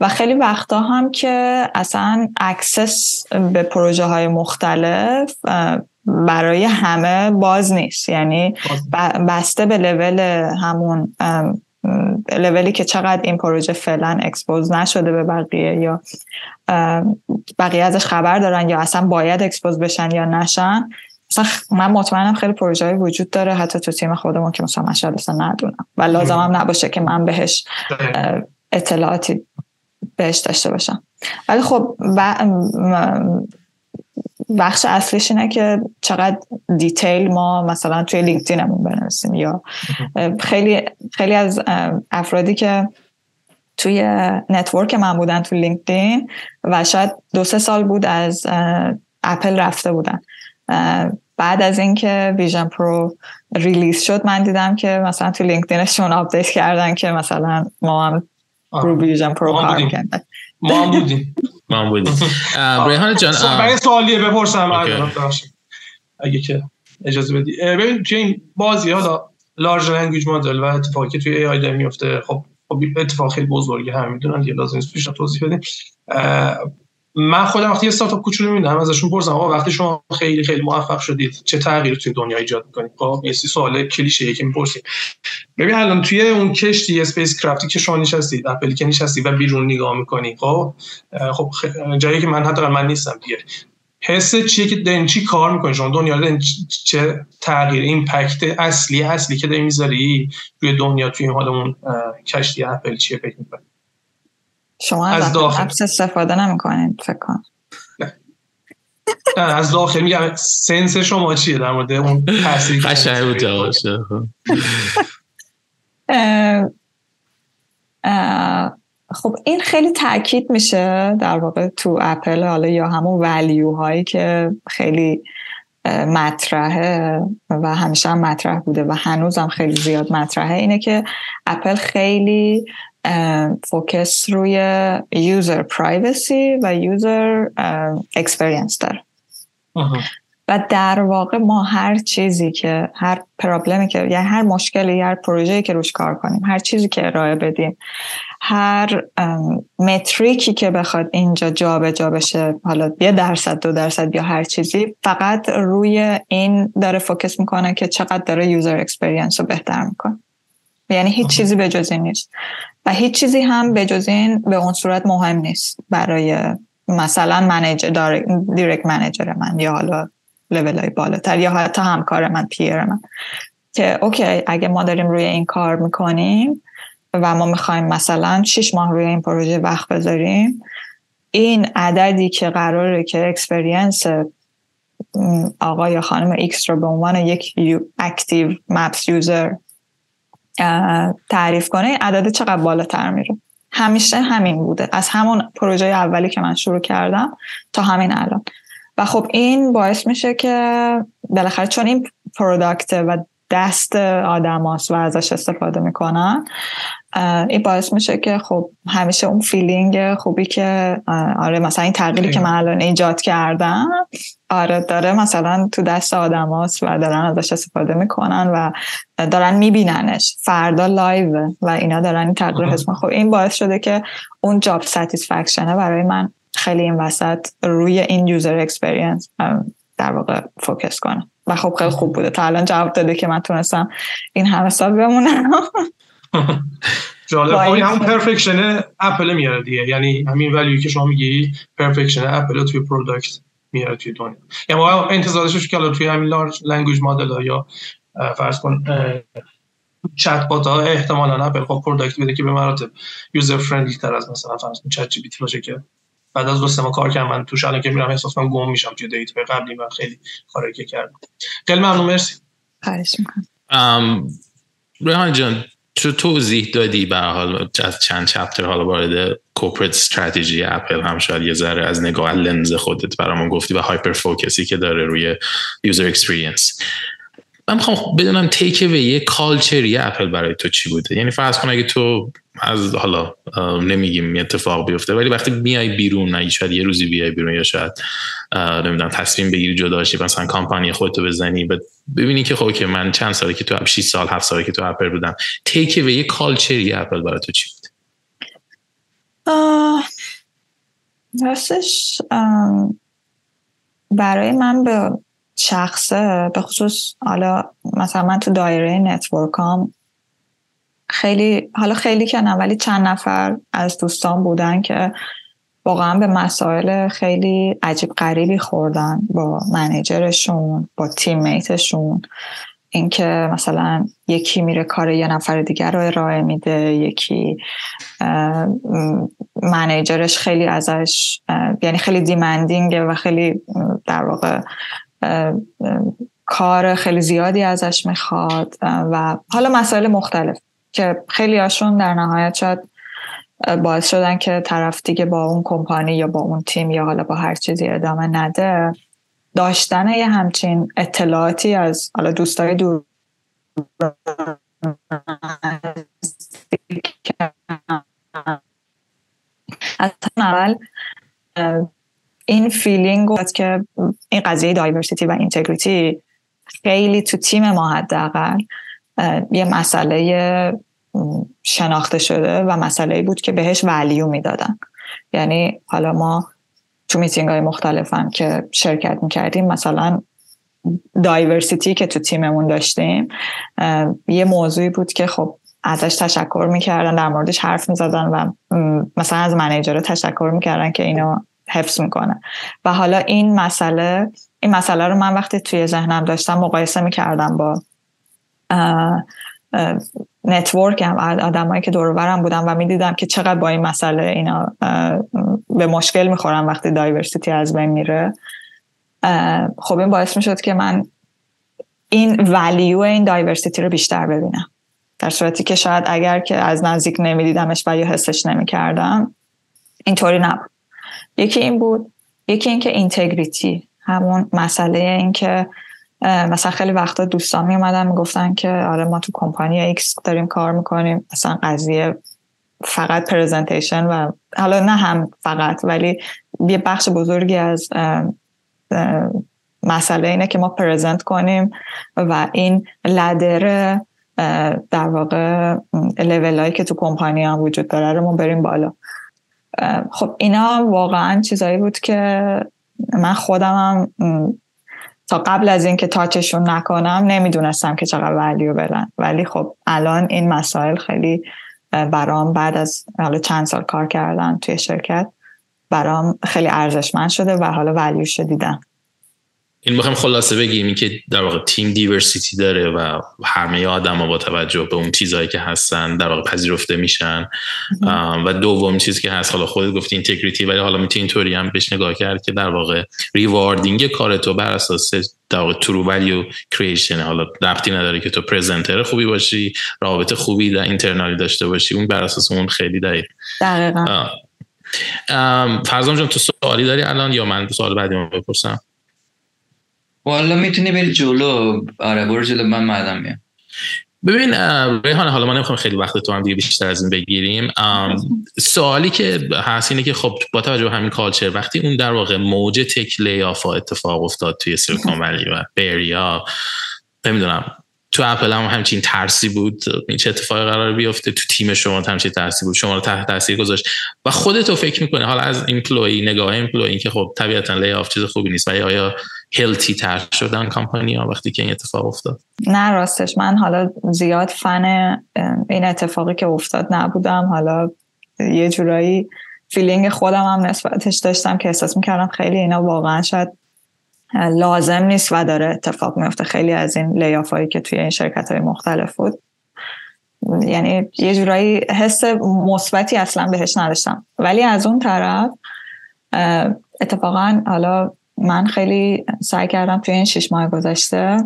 و خیلی وقتا هم که اصلا access به پروژه های مختلف برای همه باز نیست. یعنی بسته به لول همون لولی که چقدر این پروژه فعلا expose نشده به بقیه یا بقیه ازش خبر دارن یا اصلا باید expose بشن یا نشن. مثلا من مطمئنم خیلی پروژه وجود داره. حتی تو تیم خودمون که مثلا من اصلا ندونم. و لازم هم نباشه که من بهش اطلاعاتی بهش داشته باشم. ولی خب بخش اصلیش اینه که چقدر detail ما مثلا توی لینکدینمون بنویسیم یا خیلی خیلی از افرادی که توی network من بودن تو لینکدین و شاید دو سه سال بود از اپل رفته بودن. بعد از اینکه Vision Pro release شد من دیدم که مثلا تو لینکدینشون update کردن که مثلا ما هم رو Vision Pro کار ما هم بودیم. ما هم بودیم. ریحان جان برای سوالیه بپرسم اگه که اجازه بدی. ببین توی این بازی ها large language model و اتفاقی که توی AI داره میفته خب خب اتفاق خیلی بزرگی هم می‌دونن یه لازم نیست توضیح بدیم. من خودم وقتی یه استارتاپ کوچولو می‌بینم ازشون پرسم آقا وقتی شما خیلی خیلی موفق شدید چه تغییری توی دنیا ایجاد می‌کنید؟ خب یه سوال کلیشه که می‌پرسیم. ببین الان توی اون کشتی spacecraft ی که شما نشستید اپلی که نشستی و بیرون نگاه می‌کنی خب خب جایی که من حتی من نیستم دیگه. حس چیه که دارین چی کار می‌کنی شما دنیا رو چه تغییر ایمپکت اصلی اصلی که داری می‌ذاری روی دنیا توی حالمون کشتی اپل چیه فکر می‌کنی شما از داخل. استفاده نمی‌کنید فکر کنم از داخل میگم سنس شما چیه در مورد اون تاثیری قشنگ بود جوابشه خب. این خیلی تاکید میشه در واقع تو اپل حالا یا همون value هایی که خیلی مطرحه و همیشه هم مطرح بوده و هنوزم خیلی زیاد مطرحه اینه که اپل خیلی focus روی user privacy و user experience داره. و در واقع ما هر چیزی که هر problem ی که یا هر مشکلی هر پروژه‌ای که روش کار کنیم هر چیزی که ارائه بدیم هر metric ی که بخواد اینجا جابجا جا بشه حالا یه درصد دو درصد یا هر چیزی فقط روی این داره focus می‌کنه که چقدر داره user experience رو بهتر می‌کنه. یعنی هیچ چیزی به جز این نیست. و هیچ چیزی هم به جز این به اون صورت مهم نیست برای مثلا manager direct manager من یا حالا لول های بالاتر یا حتی همکار من peer من. که okay اگه ما داریم روی این کار می‌کنیم و ما می‌خوایم مثلا شش ماه روی این پروژه وقت بذاریم این عددی که قراره که experience آقا یا خانم X رو به عنوان یک active Maps user تعریف کنه عدد چقدر بالاتر میره؟ همیشه همین بوده. از همون پروژه اولی که من شروع کردم تا همین الان. و خب این باعث میشه که بالاخره چون این product تو دست آدم و ازش استفاده می‌کنن. این باعث میشه که خب همیشه اون feeling خوبی که آره مثلا این تغییری که من الان ایجاد کردم آره داره مثلا تو دست آدم و دارن ازش استفاده می‌کنن و دارن میبیننش. فردا live و اینا دارن این تغییر حس خب این باعث شده که اون job satisfaction ه برای من خیلی این وسط روی این user experience در واقع focus کنم و خب خیلی خوب بوده. تا الان جواب داده که من تونستم این همه سال بمونم. جالب. خب همون perfection Apple میاره دیگه. یعنی همین value که شما میگی perfection Apple توی product میاره توی دنیا. یعنی ما انتظارش که توی همین large language model یا فرض کن چت بات ها احتمالاً اپل خب product بده که به مراتب user friendly تر از مثلا فرض کن ChatGPT باشه که بعد از دو سه کار کردم من توش الان که میرم احساس کنم گم میشم توی data قبلی من خیلی کاری که کردم. خیلی ممنون مرسی. خواهش می‌کنم. ریحان جان تو توضیح دادی به حال از چند chapter حالا وارد corporate strategy Apple هم شاید یه ذره از نگاه لنز خودت برامون گفتی و hyper focus ی که داره روی user experience من می‌خوام بدونم takeaway کالچری اپل برای تو چی بوده؟ یعنی فرض کن اگه تو از حالا نمیگیم اتفاق بیفته ولی وقتی میای بیرون نه شاید یه روزی بیای بیرون یا شاید نمی‌دونم تصمیم بگیری جدا شی مثلا کامپانی خودتو بزنی ببینی که خب که من چند ساله که تو 6 سال 7 ساله که تو اپل بودم تیک و یه culture ی اپل برای تو چی بود راستش برای من به شخصه به خصوص حالا مثلا من تو دایره نتورکام خیلی حالا خیلی کنم ولی چند نفر از دوستان بودن که واقعا به مسائل خیلی عجیب غریبی خوردن با منیجرشون با تیم میتشون اینکه مثلا یکی میره کار یه نفر دیگر رو ارائه میده یکی منیجرش خیلی ازش یعنی خیلی دیمندینگه و خیلی در واقع کار خیلی زیادی ازش می‌خواد و حالا مسائل مختلف که خیلی هاشون در نهایت شاید باعث شدن که طرف دیگه با اون کمپانی یا با اون تیم یا حالا با هر چیزی ادامه نده داشتن یه همچین اطلاعاتی از حالا دوستای دور از اول این feeling که این قضیه diversity و integrity خیلی تو تیم ما حداقل یه مسئله شناخته شده و مسئله بود که بهش value می‌دادن. یعنی حالا ما تو میتینگ های مختلفم که شرکت می‌کردیم مثلا diversity که تو تیممون داشتیم یه موضوعی بود که خب ازش تشکر می‌کردن در موردش حرف می‌زدن و مثلا از manager تشکر می‌کردن که اینو حفظ می‌کنه. و حالا این مسئله این مسئله رو من وقتی توی ذهنم داشتم مقایسه می‌کردم با network هم آدمایی که دورم بودن و می‌دیدم که چقدر با این مسئله اینا به مشکل می‌خورن وقتی diversity از بین میره. خب این باعث می‌شد که من این value این diversity رو بیشتر ببینم. در صورتی که شاید اگر که از نزدیک نمیدیدمش و یا حسش نمی‌کردم اینطوری نبود. یکی این بود یکی اینکه integrity همون مسئله این که مثلا خیلی وقتا دوستان می اومدن می‌گفتن که آره ما تو company X داریم کار می‌کنیم مثلا قضیه فقط presentation ه و حالا نه هم فقط ولی یه بخش بزرگی از مسئله اینه که ما پرزنت کنیم و این لدر در واقع لیول که تو کمپانی هم وجود داره رو ما بریم بالا. خب اینا واقعا چیزایی بود که من خودم هم تا قبل از اینکه تاچشون نکنم نمی‌دونستم که چقدر ولیو بدن. ولی خب الان این مسائل خیلی برام بعد از حالا چند سال کار کردن توی شرکت برام خیلی ارزشمند شده و حالا value ش دیدم. این می‌خوایم خلاصه بگیم این که در واقع تیم diversity داره و همه آدم ها با توجه به اون چیزهایی که هستن در واقع پذیرفته میشن. و دوم چیزی که هست حالا خودت گفتی integrity ولی حالا می‌تونی اینطوری هم بهش نگاه کرد که در واقع rewarding کار تو بر اساس در واقع true value creation حالا ربطی نداره که تو presenter خوبی باشی رابطه خوبی در internally داشته باشی اون بر اساس اون خیلی دقیق. دقیقا. فرزام جان تو سوالی داری الان یا من سوال بعدی بپرسم؟ والا می‌تونی بری جلو؟ آره برو جلو من مدام میام. ببین ریحان حالا ما نمی‌خوام خیلی وقت تو هم دیگه بیشتر از این بگیریم. سوالی که هست اینه که خب با توجه به همین کالچر وقتی اون در واقع موج تک لیاف اتفاق افتاد توی سیلیکون ولی و بریا نمی‌دونم تو اپل هم همچین ترسی بود چه اتفاقی قرار بیفته؟ تو تیم شما همچین ترسی بود شما رو تحت تاثیر گذاشت. و خودت فکر می‌کنه حالا از employee نگاه employee که خب طبیعتا layoff چیز خوبی نیست ولی آیا healthy تر شدن کمپانی ها وقتی که این اتفاق افتاد. نه راستش من حالا زیاد فن این اتفاقی که افتاد نبودم. حالا یه جورایی feeling خودم هم نسبتش داشتم که احساس می‌کردم خیلی اینا واقعا شاید لازم نیست و داره اتفاق میفته خیلی از این layoff هایی که توی این شرکت های مختلف بود. یعنی یه جورایی حس مثبتی اصلا بهش نداشتم. ولی از اون طرف اتفاقا حالا من خیلی سعی کردم توی این شش ماه گذشته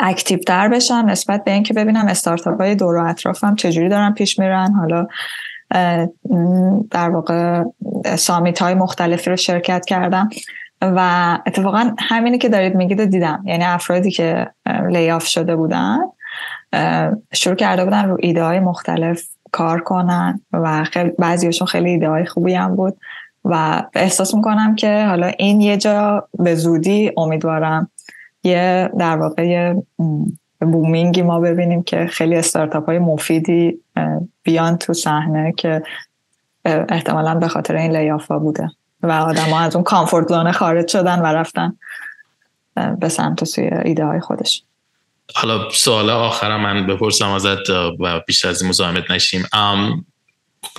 اکتیو تر بشم نسبت به اینکه ببینم استارتاپ های دور و اطرافم چجوری دارن پیش میرن. حالا در واقع سامیت های مختلفی رو شرکت کردم و اتفاقا همینی که دارید میگید دیدم. یعنی افرادی که لیاف شده بودن شروع کرده بودن رو ایده های مختلف کار کنن و خیلی بعضیشون خیلی ایده های خوبی هم بود. و احساس می‌کنم که حالا این یه جا به زودی امیدوارم یه در واقع بومینگی ما ببینیم که خیلی استارتاپ های مفیدی بیان تو صحنه که احتمالا به خاطر این لیافا بوده و آدم ها از اون کامفورت زون خارج شدن و رفتن به سمت سوی ایده های خودش. حالا سوال آخرم من بپرسم ازت و بیشتر از این مزاحمت نشیم.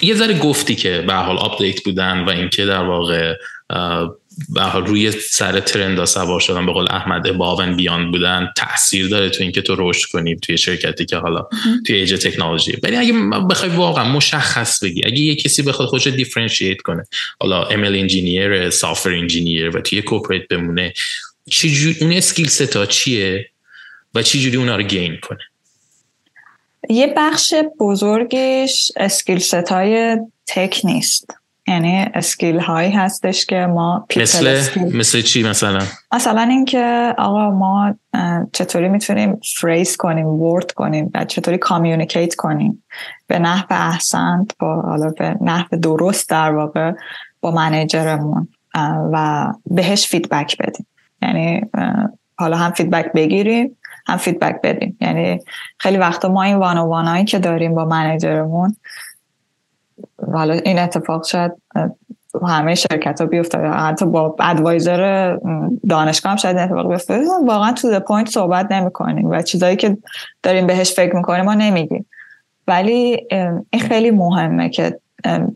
یه ذره گفتی که به حال update بودن و اینکه در واقع به حال روی سر trend سوار شدن به قول احمد above and beyond بودن تاثیر داره تو اینکه تو رشد کنی توی شرکتی که حالا توی ایج تکنولوژی. ولی اگه بخوای واقعا مشخص بگی اگه یه کسی بخواد خودش differentiate کنه حالا ML engineer software engineer و توی corporate بمونه چجوری اون skill set ا چیه و چجوری اونا رو gain کنه؟ یه بخش بزرگش skill set های tech نیست. یعنی skill هایی هستش که ما مثل مثل چی مثلا؟ مثلا اینکه آقا ما چطوری می‌تونیم phrase کنیم word کنیم و چطوری communicate کنیم؟ به نحو احسن با حالا به نحو درست در واقع با manager مون و بهش feedback بدیم. یعنی حالا هم feedback بگیریم هم feedback بدیم. یعنی خیلی وقتا ما این one on one هایی که داریم با manager مون حالا این اتفاق شاید همه شرکت ها بیفته حتی با advisor دانشگاه هم شاید اتفاق بیفته. واقعا to the point صحبت نمی کنیم و چیزایی که داریم بهش فکر می‌کنیم ما نمیگیم. ولی این خیلی مهمه که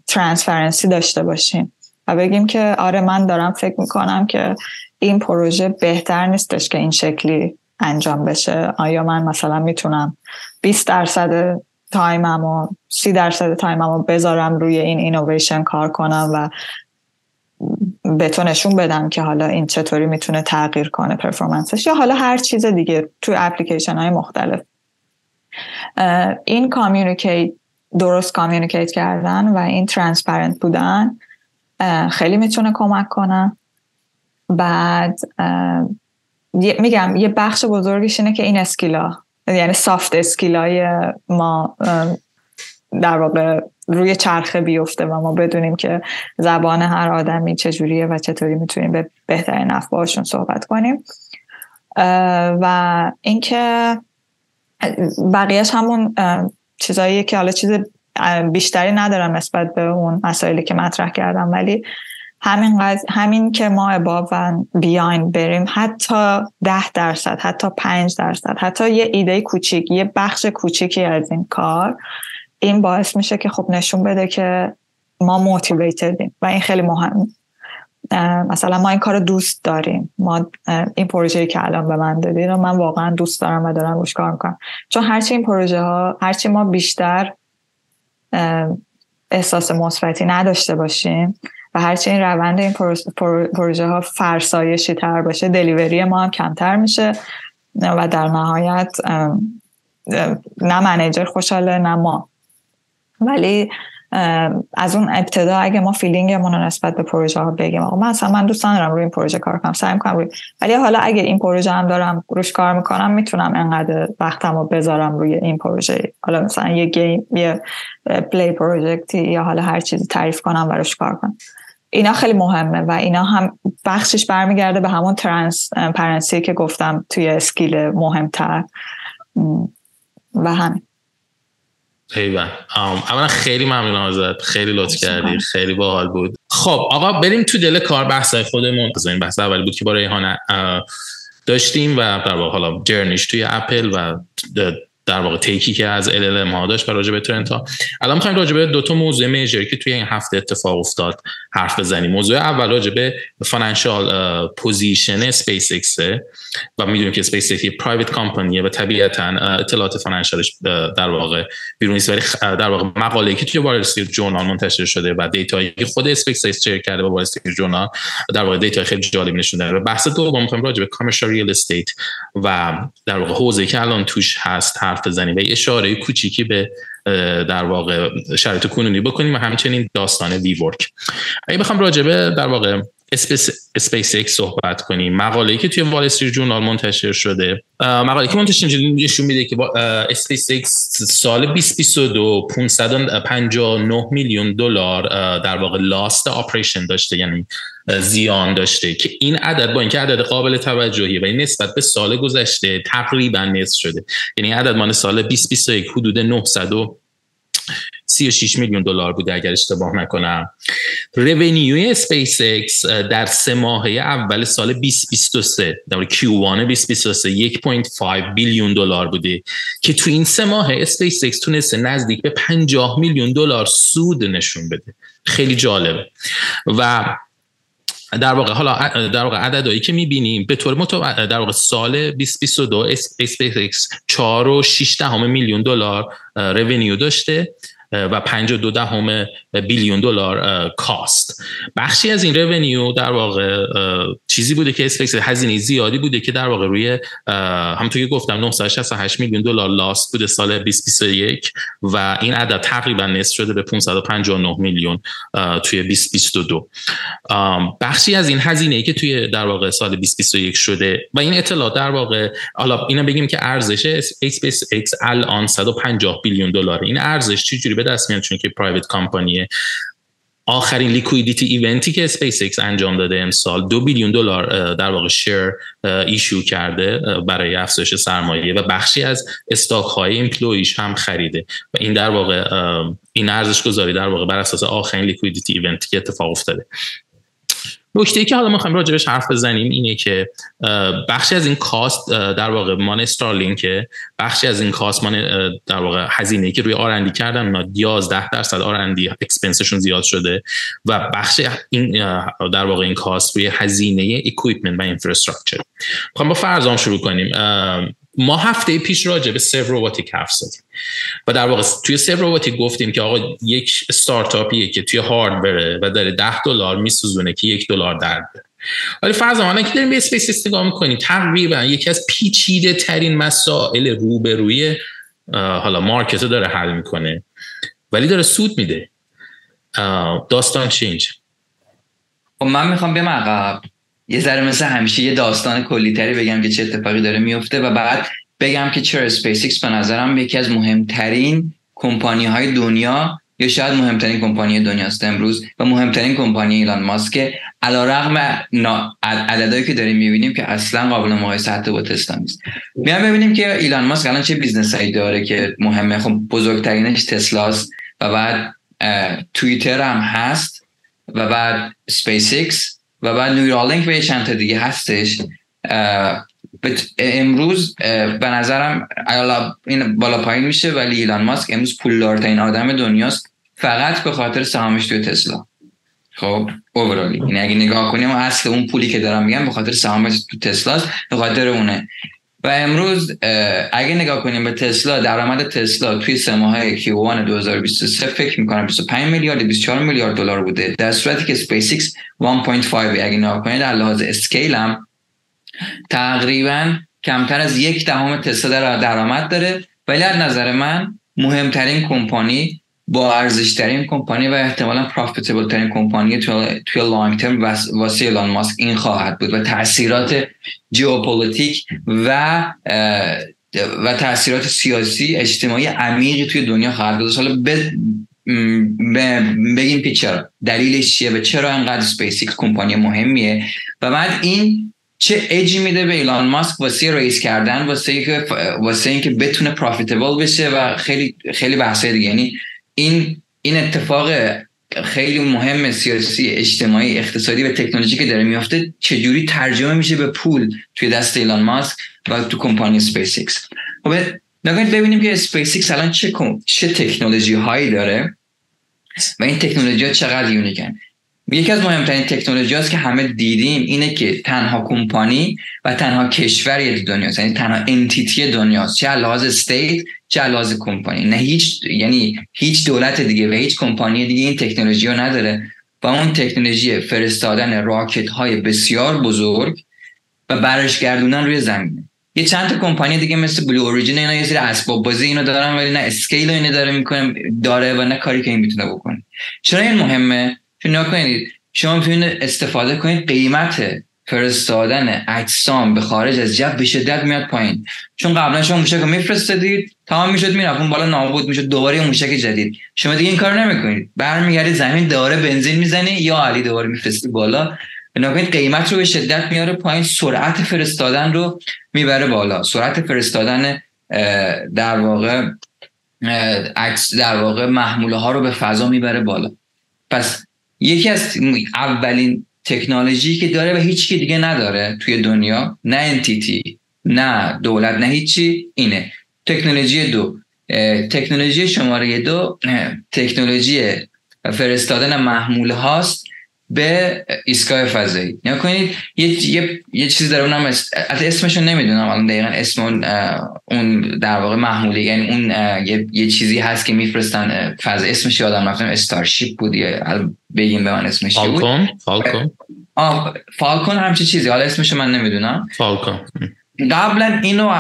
transparency داشته باشیم و بگیم که آره من دارم فکر می‌کنم که این پروژه بهتر نیستش که این شکلی انجام بشه. آیا من مثلا می‌تونم 20 درصد time م و 30 درصد time م رو بذارم روی این اینویشن کار کنم و به تو نشون بدم که حالا این چطوری می‌تونه تغییر کنه performance ش یا حالا هر چیز دیگه توی اپلیکیشن های مختلف این communicate درست communicate کردن و این transparent بودن خیلی می‌تونه کمک کنه. بعد میگم یه بخش بزرگش اینه که این skill ا یعنی soft skill ای ما در واقع روی چرخه بیفته و ما بدونیم که زبان هر آدمی چجوریه و چطوری می‌تونیم به بهترین نفع باشون صحبت کنیم. و اینکه بقیهش همون چیزایی که حالا چیز بیشتری ندارم نسبت به اون مسائلی که مطرح کردم ولی همین, همین که ما اباب و بیاین بریم حتی ده درصد حتی پنج درصد حتی یه ایده کوچیک یه بخش کوچیکی از این کار این باعث میشه که خب نشون بده که ما موتیویتدیم و این خیلی مهم. مثلا ما این کار دوست داریم. ما این پروژه که الان به من دادید من واقعا دوست دارم و دارم روش کار می‌کنم. چون هرچی این پروژه ها هرچی ما بیشتر احساس مثبتی نداشته باشیم و این روند این پروژه ها فرسایشی تر باشه دلیوری ما هم کمتر میشه و در نهایت نه منیجر خوشحاله نه ما. ولی از اون ابتدا اگه ما feeling مون رو نسبت به پروژه ها بگیم آقا من اصلا من دوست دارم روی این پروژه کار کنم سعی کنم روی ولی حالا اگه این پروژه هم دارم روش کار می‌کنم می‌تونم انقدر وقتم رو بذارم روی این پروژه. حالا مثلا یه game یه play project ی یا حالا هر چیزی تعریف کنم و روش کار کنم. اینا خیلی مهمه و اینا هم بخشش برمیگرده به همون transparency که گفتم توی skill مهمتر. و همین. ایوان اولا خیلی ممنونم ازت. خیلی لطف کردی. خیلی باحال بود. خب آقا بریم تو دل کار بحث خودمون. این بحث اولی بود که با ریحانه داشتیم و در واقع حالا journey ش توی اپل و در واقع take ی که از LLM ها داشت و راجع به trend ها الان می‌خوایم راجع به دو تا موضوع major که توی این هفته اتفاق افتاد حرف بزنیم. موضوع اول راجع به financial position اسپیس ایکس و می‌دونیم که اسپیس ایکس private company ه و طبیعتا اطلاعات financial ش در واقع بیرون نیست. ولی در واقع مقاله‌ای که توی وال جورنال منتشر شده و data یی که خود اسپیس ایکس share کرده با وال جورنال در واقع data خیلی جالب نشون داده. و بحث دوم می‌خوایم راجع به commercial real estate و در واقع حوزه‌ای که الان توش هست حرف بزنیم و اشاره کوچیکی به در واقع شرایط کنونی بکنیم و همچنین داستان WeWork. اگه بخوام راجبه در واقع اسپیس صحبت کنیم. مقاله که توی وال استریت جورنال منتشر شده. مقاله که منتشر شده نشون میده که اسپیس اکس سال 2022 559 میلیون دلار در واقع loss operation داشته یعنی زیان داشته که این عدد با اینکه عدد قابل توجهیه و این نسبت به سال گذشته تقریبا نصف شده. یعنی عدد مال سال 2021 حدود 900 36 میلیون دلار بوده اگر اشتباه نکنم. revenue اسپیس اکس در سه ماهه اول سال 2023 در Q1 2023 1.5 billion دلار بوده. که تو این سه ماه اسپیس اکس تونسته نزدیک به 50 میلیون دلار سود نشون بده. خیلی جالبه. و در واقع حالا در واقع عددهایی که می‌بینیم به طور متو... در واقع سال 2022 اسپیس اکس 4 و 6 میلیون دلار revenue داشته. و 52 دهم billion دلار cost. بخشی از این revenue در واقع چیزی بوده که اسپیس هزینه زیادی بوده که در واقع روی همونطور که گفتم 968 میلیون دلار loss بوده سال 2021 و این عدد تقریبا نصف شده به 559 میلیون توی 2022 بخشی از این هزینه ای که توی در واقع سال 2021 شده و این اطلاع در واقع حالا اینا بگیم که ارزش اسپیس الان 150 billion دلار این ارزش چجوری به دست میاد چون که private company ه آخرین liquidity event ی که اسپیس اکس انجام داده امسال دو billion دلار در واقع share issue کرده برای افزایش سرمایه و بخشی از stock های employee ش هم خریده. و این در واقع این ارزش گذاری در واقع بر اساس آخرین liquidity event ی که اتفاق افتاده. نکته ای که حالا می‌خوایم راجبش حرف بزنیم اینه که بخشی از این cost در واقع مال استارلینک بخشی از این cost مال در واقع هزینه که روی R&D کردن اونا 11 درصد R&D expense شون زیاد شده و بخش این در واقع این cost روی هزینه equipment و infrastructure می‌خوام با فرضام شروع کنیم. ما هفته پیش راجع به Serve Robotics حرف زدیم. و در واقع توی Serve Robotics گفتیم که آقا یک استارتاپیه که توی بره و داره 10 دلار میسوزونه که یک دلار در بره ولی فرض که داریم به اسپیس استگاه می‌کنیم تقریبا یکی از پیچیده ترین مسائل روبروی حالا مارکت داره حل می‌کنه. ولی داره سود میده. داستان چینج خب من می‌خوام بیام عقب. یه ذره مثل همیشه یه داستان کلیتری بگم که چه اتفاقی داره میفته و بعد بگم که چرا اسپیس به نظرم یکی از مهمترین کمپانی های دنیا یا شاید مهمترین کمپانی دنیاست امروز و مهمترین کمپانی ایلان ماسک علی رغم عددهایی که داریم می‌بینیم که اصلا قابل مقایسه حتی با تسلا نیست. بیایم ببینیم که ایلان ماسک الان چه business هایی داره که مهمه. خب بزرگترینش تسلاست و بعد توییتر هم هست و بعد سپیس ایکس و بعد نیورالینک به چند تا دیگه هستش. امروز به نظرم این بالا پایین میشه ولی ایلان ماسک امروز پولدارترین آدم دنیاست. فقط به خاطر سهامش توی تسلا. خب overall ی یعنی اگه نگاه کنیم اصل اون پولی که دارم میگم به خاطر سهامش تو تسلاست به خاطر اونه. و امروز اگه نگاه کنیم به تسلا درآمد تسلا توی سه ماه Q1 2023 فکر می‌کنم 25 میلیارد 24 میلیارد دلار بوده. در صورتی که سپیس ایکس 1.5 اگه نگاه کنید در لحاظ scale هم تقریبا کمتر از یک دهم تسلا در درآمد داره. ولی از نظر من مهمترین کمپانی با ارزش ترین کمپانی و احتمالا profitable ترین کمپانی توی long term واسه ایلان ماسک این خواهد بود و تاثیرات ژئوپلیتیک و و تاثیرات سیاسی اجتماعی عمیقی توی دنیا خواهد گذاشت حالا بگیم که چرا؟ دلیلش چیه و چرا انقدر SpaceX company مهمیه؟ و بعد این چه اجی میده به ایلان ماسک واسه raise کردن واسه اینکه واسه اینکه بتونه profitable بشه و خیلی خیلی بحثای دیگه. یعنی این این اتفاق خیلی مهم سیاسی اجتماعی اقتصادی و تکنولوژی که داره میافته چجوری ترجمه میشه به پول توی دست ایلان ماسک و تو company SpaceX خب نگاه کنید ببینیم که سپیس ایکس الان چه چه تکنولوژی هایی داره و این تکنولوژی ها چقدر یونیکن. یکی از مهمترین تکنولوژی هست که همه دیدیم اینه که تنها کمپانی و تنها کشوری دنیاست. یعنی تنها entity دنیاست. چه لحاظ state چه لحاظ کمپانی. نه هیچ یعنی هیچ دولت دیگه و هیچ کمپانی دیگه این تکنولوژی رو نداره. و اون تکنولوژی فرستادن rocket های بسیار بزرگ و برش گردونن روی زمینه. یه چند تا کمپانی دیگه مثل Blue Origin اینا یه سری اسباب بازی اینو دارن ولی نه scale اینو داره می‌کنه داره و نه کاری که این می‌تونه بکنه. چرا این مهمه؟ چون کنید شما می‌تونید استفاده کنید قیمت فرستادن اجسام به خارج از جو به شدت میاد پایین. چون قبلا شما موشک رو میفرستادید تمام می‌شد می‌رفت. اون بالا نابود می‌شد دوباره موشک جدید. شما دیگه این کار نمی‌کنید. برمیگردید زمین دوباره بنزین می‌زنی یا علی دوباره میفرستی بالا. بنابراین قیمت رو به شدت میاره پایین. سرعت فرستادن رو می‌بره بالا. سرعت فرستادن در واقع در واقع محموله ها رو به فضا می‌بره بالا. پس یکی از اولین تکنولوژی که داره و هیچ دیگه نداره توی دنیا نه انتیتی نه دولت نه هیچی اینه. تکنولوژی دو. تکنولوژی شماره دو تکنولوژی فرستادن محموله هاست به ایستگاه فضایی. نیا کنید یه, یه, یه چیزی داره اونم اسمشون نمی‌دونم. الان دقیقا اسم اون, اون در واقع محموله یعنی اون یه, یه چیزی هست که میفرستن فضا. اسمش یادم رفتم استارشیپ بود بگیم به من اسمش فالکون فالکون فالکون همچه چیزی. حالا اسمش من نمی‌دونم. فالکون قبلا اینو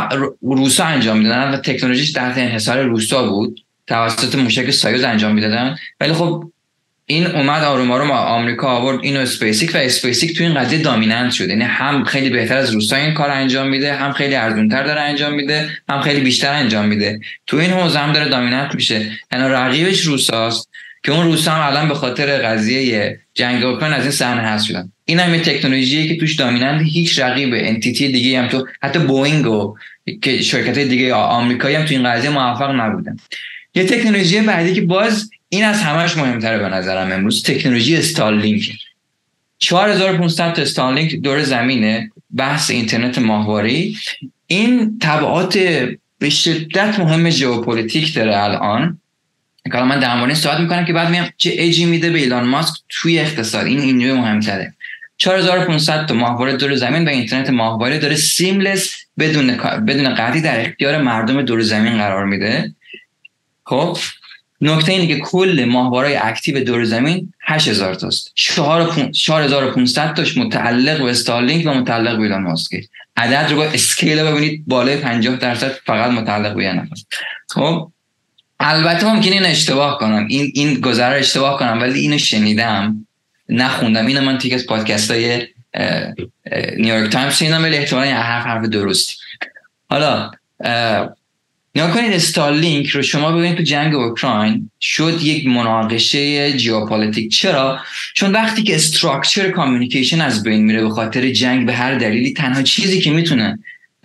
روسا انجام می‌دادن. و تکنولوژیش تحت انحصار روسا بود. توسط موشک سایوز انجام می‌دادن. ولی خب این اومد آروم آروم آمریکا آورد. اینو اسپیسیک و اسپیسیک تو این قضیه dominant شد. یعنی هم خیلی بهتر از روسا این کار انجام میده هم خیلی ارزونتر داره انجام میده هم خیلی بیشتر انجام میده. تو این حوزه هم داره dominant میشه. یعنی رقیبش روساست که اون روسا هم الان به خاطر قضیه جنگ اوکراین از این صحنه هست شدن. این هم یه تکنولوژیه که توش dominant ه هیچ رقیب entity دیگه هم تو حتی بوینگ و که شرکت دیگه آمریکایی هم تو این قضیه موفق نبودن. یه تکنولوژی بعدی که باز این از همش مهمتره به نظرم امروز. تکنولوژی استارلینک. 4500 تا استارلینک دور زمینه بحث اینترنت ماهواره. این تبعات به شدت مهم ژئوپلیتیک داره الان. که من در مورد صحبت می‌کنم که بعد میام چه اجی میده به ایلان ماسک توی اقتصاد. این اینجا مهمتره. 4500 تا ماهواره دور زمین و اینترنت ماهواره داره seamless بدون بدون قطعی در اختیار مردم دور زمین قرار میده. خب؟ نکته اینه که کل ماهوارهای active دور زمین 8000 تاست. 4500 تاش متعلق به استارلینک و متعلق به ایلان ماسک. عدد رو با scale ببینید بالای 50 درصد فقط متعلق به یه خب البته ممکنه این اشتباه کنم. این این گذره اشتباه کنم ولی اینو شنیدم نخوندم. اینو من توی از پادکست های نیویورک تایمز شنیدم ولی احتمالا حرف حرف درستی. حالا نگاه کنید استارلینک رو شما ببینید تو جنگ اوکراین شد یک مناقشه geopolitic چرا؟ چون وقتی که structure communication از بین میره به خاطر جنگ به هر دلیلی تنها چیزی که می‌تونه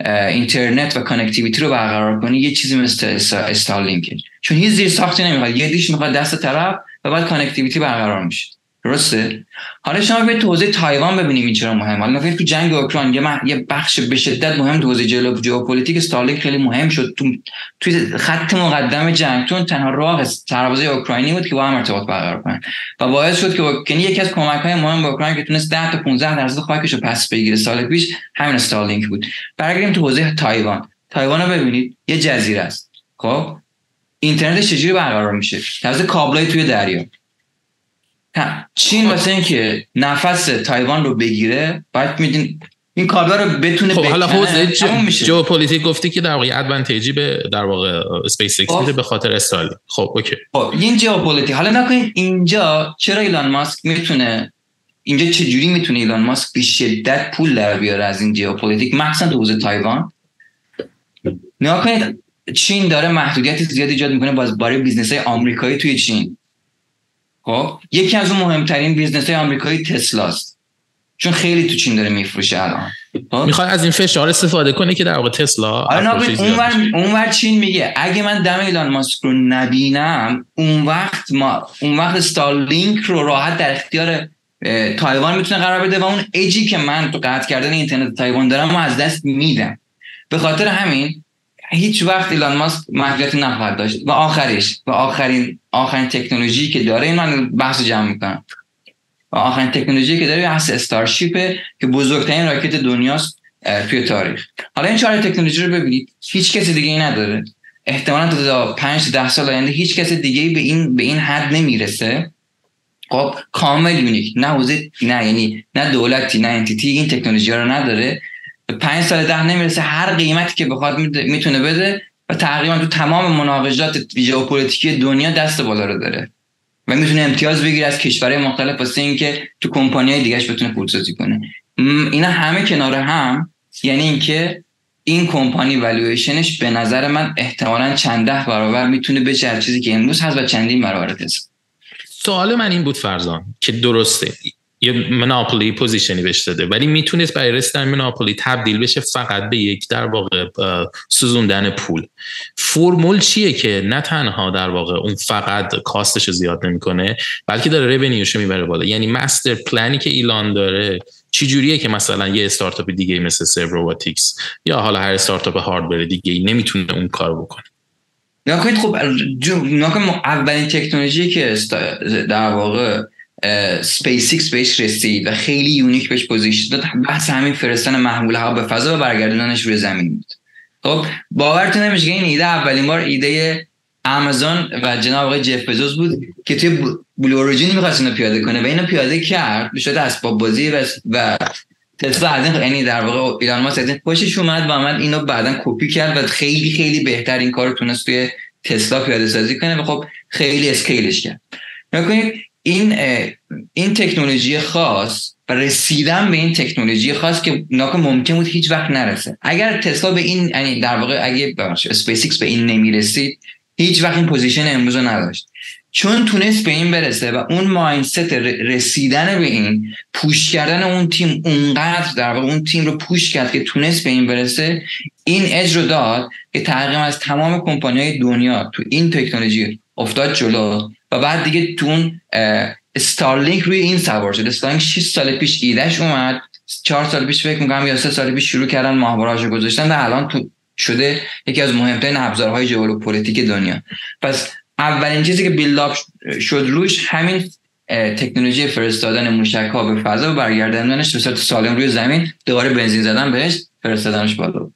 اینترنت و connectivity رو برقرار کنی یه چیزی مثل استارلینک چون هیچ زیر ساختی نمی‌خواد یه dish می‌خواد دست طرف و بعد connectivity برقرار میشه. درسته؟ حالا شما به توضیح تایوان ببینیم این چرا مهم. حالا تو جنگ اوکراین. یه, یه بخش به شدت مهم توضیح جلو ژئوپلیتیک استارلینک خیلی مهم شد. تو توی خط مقدم جنگ چون تنها راه سربازه اوکراینی بود که با هم ارتباط برقرار کنن. و باعث شد که یعنی یکی از کمک های مهم به اوکراین که تونست 10 تا 15 درصد خاکش رو پس بگیره. سال پیش همین استارلینک بود. برگردیم تو حوزه تایوان. تایوان رو ببینید. یه جزیره است. خب؟ اینترنت چجوری برقرار میشه؟ توسط کابلای توی دریا. چین واسه اینکه نفس تایوان رو بگیره باید میدین این کابل رو بتونه خب حالا حوزه ژئوپلیتیک گفتی که در واقع advantage ی به در واقع اسپیس ایکس میده به خاطر استارلینک خب اوکی. خب این ژئوپلیتیک حالا نکنید اینجا چرا ایلان ماسک می‌تونه اینجا چه جوری می‌تونه ایلان ماسک به شدت پول در بیاره از این ژئوپلیتیک مخصوصا تو حوزه تایوان. نگاه کنید چین داره محدودیت زیادی ایجاد می‌کنه باز برای business های آمریکایی توی چین. خب یکی از اون مهمترین business های آمریکایی تسلاست. چون خیلی تو چین داره میفروشه الان. خب؟ می‌خواد از این فشار استفاده کنه که در واقع تسلا؟ آره اونور اونور چین میگه اگه من دم ایلان ماسک رو نبینم اون وقت ما اون وقت استارلینک رو راحت در اختیار تایوان می‌تونه قرار بده و اون ایجی که من تو قطع کردن اینترنت تایوان دارم ما از دست میدم. به خاطر همین هیچ وقت ایلان ماسک محدودیت نخواهد داشت. و آخرش و آخرین آخرین تکنولوژی که داره این من بحث جمع می‌کنم و آخرین تکنولوژی که داره بحث استارشیپه که بزرگترین راکت دنیاست توی تاریخ. حالا این چهار تکنولوژی رو ببینید هیچ کسی دیگه ای نداره. احتمالا تا 5 10 سال آینده هیچ کسی دیگه به این به این حد نمی‌رسه. خب کامل unique. نه حوزه نه یعنی نه دولتی نه entity این تکنولوژی رو نداره. به پنج سال ده نمی‌رسه هر قیمتی که بخواد می‌تونه بده و تقریبا تو تمام مناقشات ژئوپلیتیکی دنیا دست بالا رو داره. و می‌تونه امتیاز بگیره از کشورهای مختلف واسه اینکه تو کمپانی دیگهش بتونه پولسازی کنه. اینا همه کنار هم یعنی اینکه این company valuation ش به نظر من احتمالا چند ده برابر می‌تونه بشه هر چیزی که امروز هست و چندین برابر هست. سوال من این بود فرزان که درسته. یه monopoly position ی بهش داده. ولی می‌تونست برای رسیدن monopoly تبدیل بشه فقط به یک در واقع سوزوندن پول. فرمول چیه که نه تنها در واقع اون فقط cost ش زیاد نمی‌کنه بلکه داره revenue شو می‌بره بالا. یعنی master plan ی که ایلان داره چی جوریه که مثلا یه استارتاپ دیگه مثل robotics یا حالا هر startup hardware دیگه نمی‌تونه اون کار بکنه؟ نکنید خب اولین تکنولوژی که در واقع اسپیس بهش رسید و خیلی unique بهش position داد. بحث همین فرستادن محموله ها به فضا و برگردوننش روی زمین بود. خب باورتون نمیشه که این ایده اولین بار ایده آمازون و جناب آقای جف بزوس بود که توی بلو اوریجین می‌خواست اینو پیاده کنه و اینو پیاده کرد به شده اسباب بازی و, و تسلا از یعنی در واقع ایلان ماسک از این خوشش اومد و آمد اینو بعدا کپی کرد و خیلی خیلی بهتر این کارو تونست توی تسلا پیاده سازی کنه و خب خیلی scale ش کرد. نکنید این این تکنولوژی خاص و رسیدن به این تکنولوژی خاص که ناکن ممکن بود هیچ وقت نرسه. اگر تسلا به این یعنی در واقع اگه اسپیس به این نمی‌رسید هیچ وقت این position امروز رو نداشت. چون تونست به این برسه و اون mindset رسیدن به این push کردن اون تیم اونقدر در واقع اون تیم رو push کرد که تونست به این برسه این اج رو داد که تقریبا از تمام کمپانی دنیا تو این تکنولوژی افتاد جلو بعد دیگه تو اون استارلینک روی این سوار شد. استارلینک 6 سال پیش ایدهش اومد. چهار سال پیش فکر می‌کنم یا سه سال پیش شروع کردن ماهواره‌اش رو گذاشتن و الان تو شده یکی از مهمترین ابزارهای ژئوپلیتیک دنیا. پس اولین چیزی که build شد روش همین تکنولوژی فرستادن موشک ها به فضا و برگرداندنش به صورت سالم روی زمین. دوباره بنزین زدن بهش فرستادنش بالا.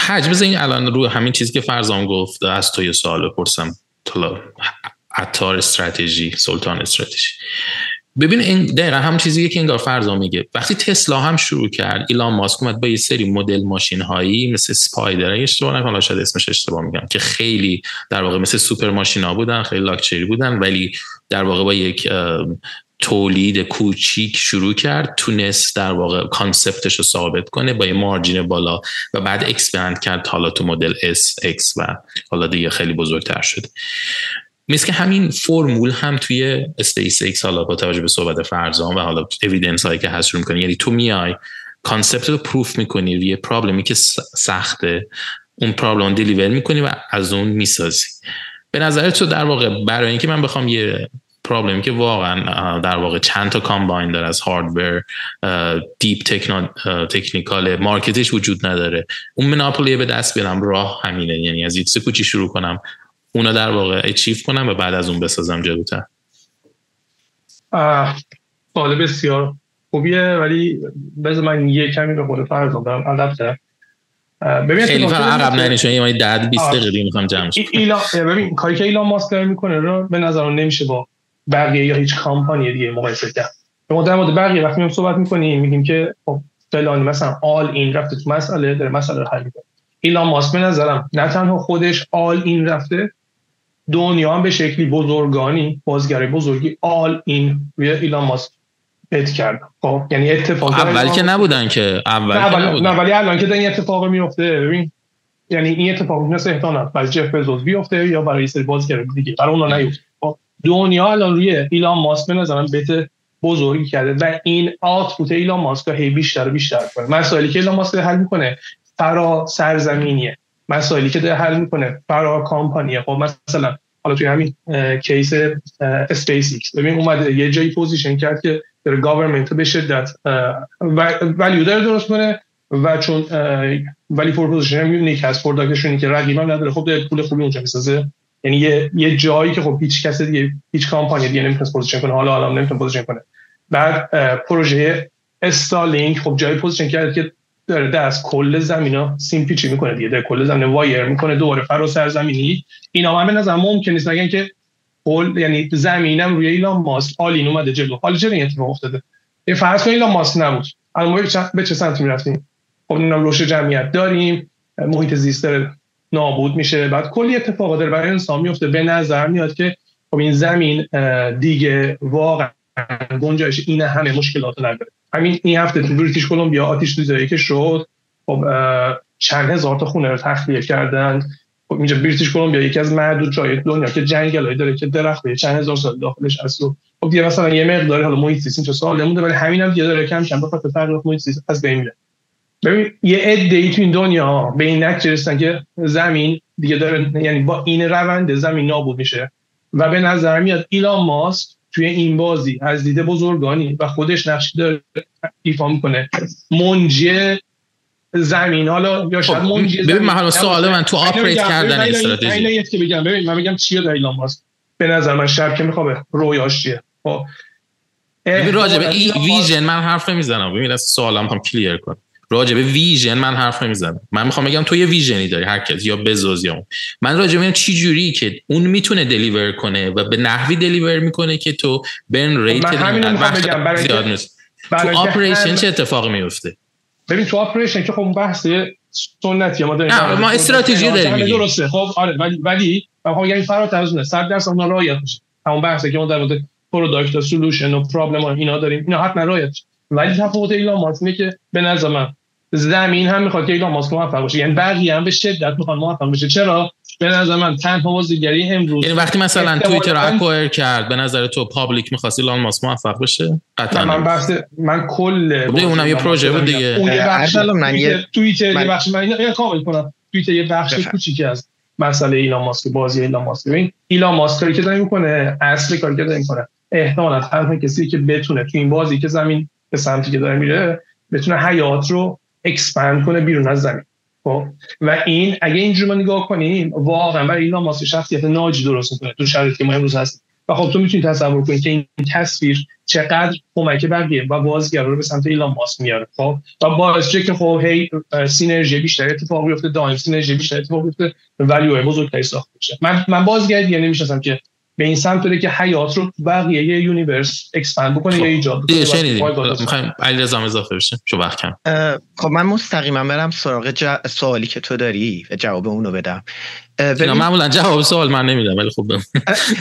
حجم این الان رو همین چیزی که فرزام گفت از تو یه سوال بپرسم. عطار استراتژی سلطان استراتژی. ببین این دقیقا هم چیزیه که انگار فرضا میگه. وقتی تسلا هم شروع کرد ایلان ماسک اومد با یه سری مدل ماشین هایی مثل سپایدر اشتباه نکنم شاید اسمش اشتباه میگم که خیلی در واقع مثل سوپر ماشین ها بودن خیلی لاکچری بودن ولی در واقع با یک تولید کوچیک شروع کرد تونست در واقع کانسپتش رو ثابت کنه با یه مارجین بالا و بعد expand کرد حالا تو مدل S, X و حالا دیگه خیلی بزرگتر شد مثل که همین فرمول هم توی اسپیس ایکس حالا با توجه به صحبت فرزان و حالا evidence هایی که هست شروع می‌کنی. یعنی تو میای concept رو proof می‌کنی روی problem ی که سخته اون problem deliver می‌کنی و از اون می‌سازی. به نظر تو در واقع برای اینکه من بخوام یه problem ی که واقعا در واقع چند تا combine داره از hardware دیپ تکنیکال مارکتش وجود نداره. اون مناپولی به دست بیارم راه همینه. یعنی از یه کوچی شروع کنم. اونا در واقع اچیف کنم و بعد از اون بسازم جلوتر. سوال بسیار خوبیه ولی بذار من یه کمی به خود فرض دارم ادب ببین خیلی عقب ننشون یه 10 20 دقیقه می‌خوام جمع ایلان ببین کاری که ایلان ماسک داره می‌کنه رو به نظر نمیشه با بقیه یا هیچ کمپانی دیگه مقایسه کرد. ما در مورد بقیه وقتی میام صحبت می‌کنیم میگیم که خب فلانی مثلا آل این رفته تو مسئله داره مسئله رو حل می‌کنه. ایلان ماسک به نظرم نه تنها خودش آل این رفته دنیا هم به شکلی بزرگانی بازیگر بزرگی آل این روی ایلان ماسک بت کرد. خب یعنی اتفاق اول که نبودن که اول نه, که نه ولی الان که این اتفاق میفته ببین یعنی این اتفاق می‌تونه احتمالاً برای جف بزوس بیفته یا برای سری بازیگر دیگه برای اونا نیفته. خب دنیا الان روی ایلان ماسک به نظرم بت بزرگی کرده و این آتپوت ایلان ماسک هی بیشتر و بیشتر کنه. مسائلی که ایلان ماسک حل می‌کنه فرا سرزمینیه. مسائلی که داره حل می‌کنه برای کامپانی. خب مثلا حالا توی همین کیس اسپیس ایکس ببین اومده یه جایی پوزیشن کرد که در گاورمنت به شدت ولیو داره درست کنه و چون ولی فور پوزیشن هم یونیک هست پروداکتشونی که رقیبم نداره. خب پول خوبی اونجا می‌سازه. یعنی یه, یه جایی که خب هیچ کس دیگه هیچ کامپانی دیگه نمی‌تونه position کنه. حالا حالا نمی‌تونه position کنه. بعد پروژه Starlink خب جایی position کرد که داره از کل زمینا سیمپیچی می‌کنه دیگه در کل زمین wire می‌کنه دوباره فرا سرزمینی اینا هم به نظر ممکن نیست نگن که کل یعنی زمینم روی ایلان ماسک all in اومده جلو. حالا چرا این اتفاق افتاده؟ این فرض کن ایلان ماسک نبود. الان ما به چه سمت می‌رفتیم؟ خب نمی‌دونم روش جمعیت داریم محیط زیست نابود میشه. بعد کلی اتفاقات داره برای انسان میفته به نظر میاد که خب این زمین دیگه واقعا گنجایش این همه مشکلات نداره. همین این هفته تو بریتیش کلمبیا آتیش سوزی که شد. خب چند هزار تا خونه رو تخلیه کردن. خب اینجا بریتیش کلمبیا یکی از معدود جای دنیا که جنگلایی داره که درخت چند هزار سال داخلش هست و خب دیگه مثلا یه مقداری حالا محیط زیست اینجا سوال نمونده ولی همین هم دیگه داره کم کم بخاطر تغییرات محیط زیست از بین میره. ببین یه عده ای تو این دنیا به این نتیجه رسیدن که زمین دیگه داره یعنی با این روند زمین نابود میشه و به نظر میاد ایلان ماسک توی این بازی از دیده بزرگانی و خودش نقش داره ایفا می‌کنه. منجی زمین. حالا یا شاید خب، منجی ببین من سوال من تو آپریت کردن استراتژی. که بگم. ببین من بگم چیه در ایلان ماسک؟ به نظر من شب که میخوابه. رویاش چیه؟ خب. ببین راجع به vision من حرف نمی‌زنم. ببین از سوالم هم clear کن راجع به vision من حرف نمی‌زنم. من می‌خوام بگم تو یه vision ی داری هر کس یا بزوس یا اون من راجع به چی جوری که اون می‌تونه deliver کنه و به نحوی deliver می‌کنه که تو burn rate من همین بگم. برای زیاد نیست. تو operation چه اتفاقی میفته ببین تو operation که خب بحث سنتی ما داریم نه ما استراتژی داریم درسته. خب آره ولی ولی من می‌خوام یعنی فراتر از اون 100 درصد اون رعایت میشه. همون بحثی که ما در مورد product solution و problem اینا داریم. اینا حتما رعایت ولی تفاوت ایلان ماسک که به نظر من زمین هم می‌خواد که ایلان ماسک موفق باشه. یعنی بقیه هم به شدت می‌خوان موفق بشه. چرا؟ به نظر من تنها بازیگری امروز یعنی وقتی مثلا توییتر رو acquire کرد به نظر تو public می‌خواست ایلان ماسک موفق بشه؟ قطعا. من بحث من کل بوده اونم یه پروژه بود دیگه. اون یه بخش توییتر یه بخش من اینو کامل کنم توییتر یه بخش کوچیکی از مسئله ایلان ماسک بازی ایلان ماسک. ببین ایلان ماسک کاری که داره می‌کنه اصل کاری که داره می‌کنه احتمالاً هر کسی که بتونه تو این بازی که زمین به سمتی که داره میره بتونه حیات رو expand کنه بیرون از زمین. خب؟ و این اگه اینجوری ما نگاه کنیم واقعا برای ایلان ماسک شخصیت ناجی درست می‌کنه. تو شرایطی که ما امروز هستیم. و خب تو می‌تونی تصور کنی که این تصویر چقدر کمک بقیه و بازیگر رو به سمت ایلان ماسک میاره. خب؟ و باعث که خب هی synergy بیشتر اتفاق بیفته دائم synergy بیشتر اتفاق بیفته value بزرگتری ساخته بشه من من بازیگر دیگه نمی‌شناسم که به این سمت بره که حیات رو بقیه یه universe expand بکنه یا ایجاد بکنه. شنیدیم. می‌خوایم علیرضا اضافه بشه. شو وقت کم. خب من مستقیما برم سراغ ج... سوالی که تو داری و جواب اونو بدم. ببین... معمولا جواب سوال من نمیدم ولی خب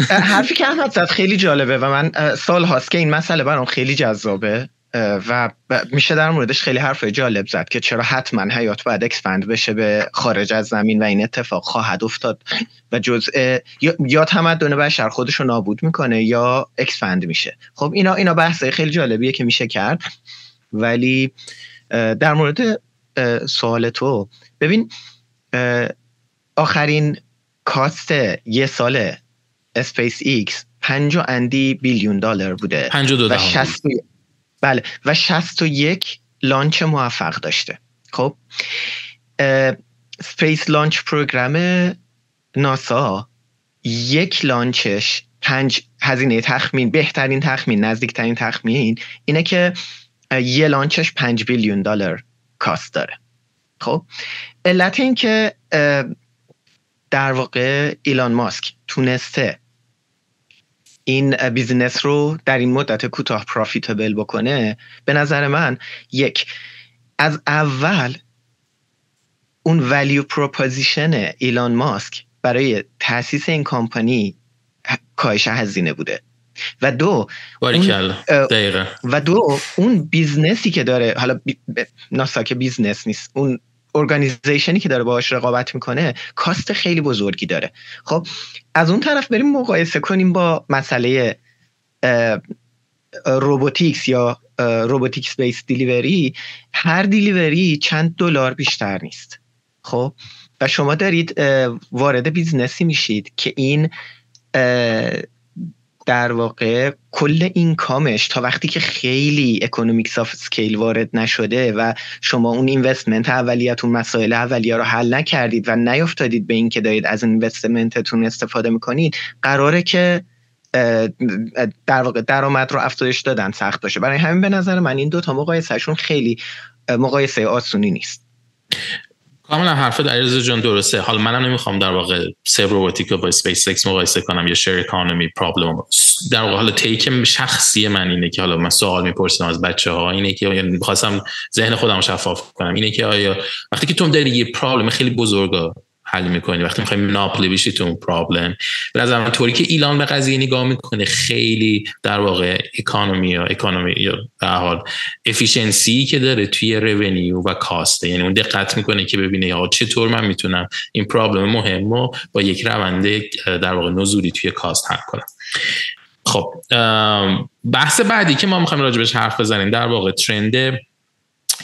حرفی که احمد زد خیلی جالبه و من سال هاست که این مسئله برام خیلی جذابه. و میشه در موردش خیلی حرف جالب زد که چرا حتما حیات باید expand بشه به خارج از زمین و این اتفاق خواهد افتاد. و جزء یا تمدن بشر خودش رو نابود می‌کنه یا expand میشه. خب اینا اینا بحثه خیلی جالبیه که میشه کرد. ولی در مورد سوال تو ببین آخرین cost یه سال اسپیس ایکس پنج اندی billion دلار بوده. و 60 بله. و 61 launch موفق داشته. خب؟ Space Launch Program ناسا یک launch ش پنج هزینه تخمین بهترین تخمین نزدیکترین تخمین اینه که یه launch ش پنج billion دلار cost داره. خب؟ علت این که در واقع ایلان ماسک تونسته این business رو در این مدت کوتاه profitable بکنه به نظر من یک از اول اون value proposition ایلان ماسک برای تاسیس این کمپانی کاهش هزینه بوده. و دو اون و دو اون business ی که داره حالا بی... ناسا که business نیست اون organization ی که داره باهاش رقابت می‌کنه cost خیلی بزرگی داره. خب از اون طرف بریم مقایسه کنیم با مسئله robotics یا robotics based delivery هر delivery چند دلار بیشتر نیست. خب و شما دارید وارد business ی میشید که این در واقع کل این کامش تا وقتی که خیلی economics of scale وارد نشده و شما اون investment اولیتون مسائل اولیه رو حل نکردید و نیافتادید به این که دارید از investment تون استفاده می‌کنید قراره که در واقع درآمد رو افزایش دادن سخت باشه. برای همین به نظر من این دوتا مقایسهشون خیلی مقایسه آسونی نیست. کاملا حرف علیرضا جان درسته. حالا منم نمی‌خوام در واقع Serve Robotics رو با اسپیس اکس مقایسه کنم یا share economy problem در واقع حالا take شخصی من اینه که حالا من سوال می‌پرسم از بچه ها اینه که یعنی می‌خواستم ذهن خودم شفاف کنم. اینه که آیا وقتی که تو داری یه problem خیلی بزرگ حل می‌کنی. وقتی می‌خوایم ناپلی بشی تو اون پرابلم به نظر طوری که ایلان به قضیه نگاه می‌کنه خیلی در واقع اکانومی یا اکانومی یا در حال افیشنسی که داره توی رونیو و کاسته یعنی اون دقت می‌کنه که ببینه یا چطور من می‌تونم این پرابلم مهم رو با یک روند در واقع نزولی توی کاست حل کنم. خب بحث بعدی که ما می‌خوایم راجبش حرف بزنیم در واقع ترند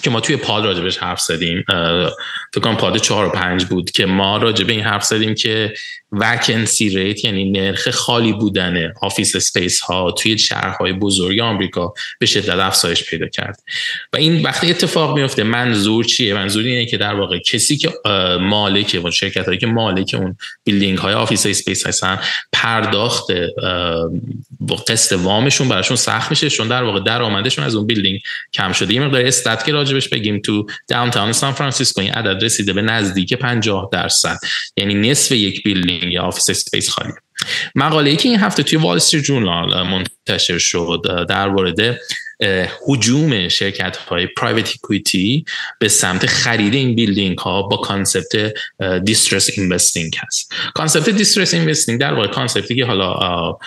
که ما توی pod راجبش حرف زدیم فکر کنم pod چهار و پنج بود که ما راجب این حرف زدیم که vacancy rate یعنی نرخ خالی بودن office space ها توی شهرهای بزرگ آمریکا به شدت افزایش پیدا کرد. و این وقتی اتفاق میفته منظور چیه؟ منظور اینه که در واقع کسی که مالک و شرکت هایی که مالک اون building های office space هستن پرداخت قسط وامشون براشون سخت میشه چون در واقع درآمدشون از اون building کم شده. یه مقدار stat که راجبش بگیم تو downtown سان فرانسیسکو این عدد رسیده به نزدیک 50 درصد. یعنی نصف یک building یا office space خالی. مقاله ای که این هفته توی Wall Street Journal منتشر شد در مورد هجوم شرکت های private equity به سمت خرید این building ها با concept distressed investing هست. concept distressed investing در واقع concept ی که حالا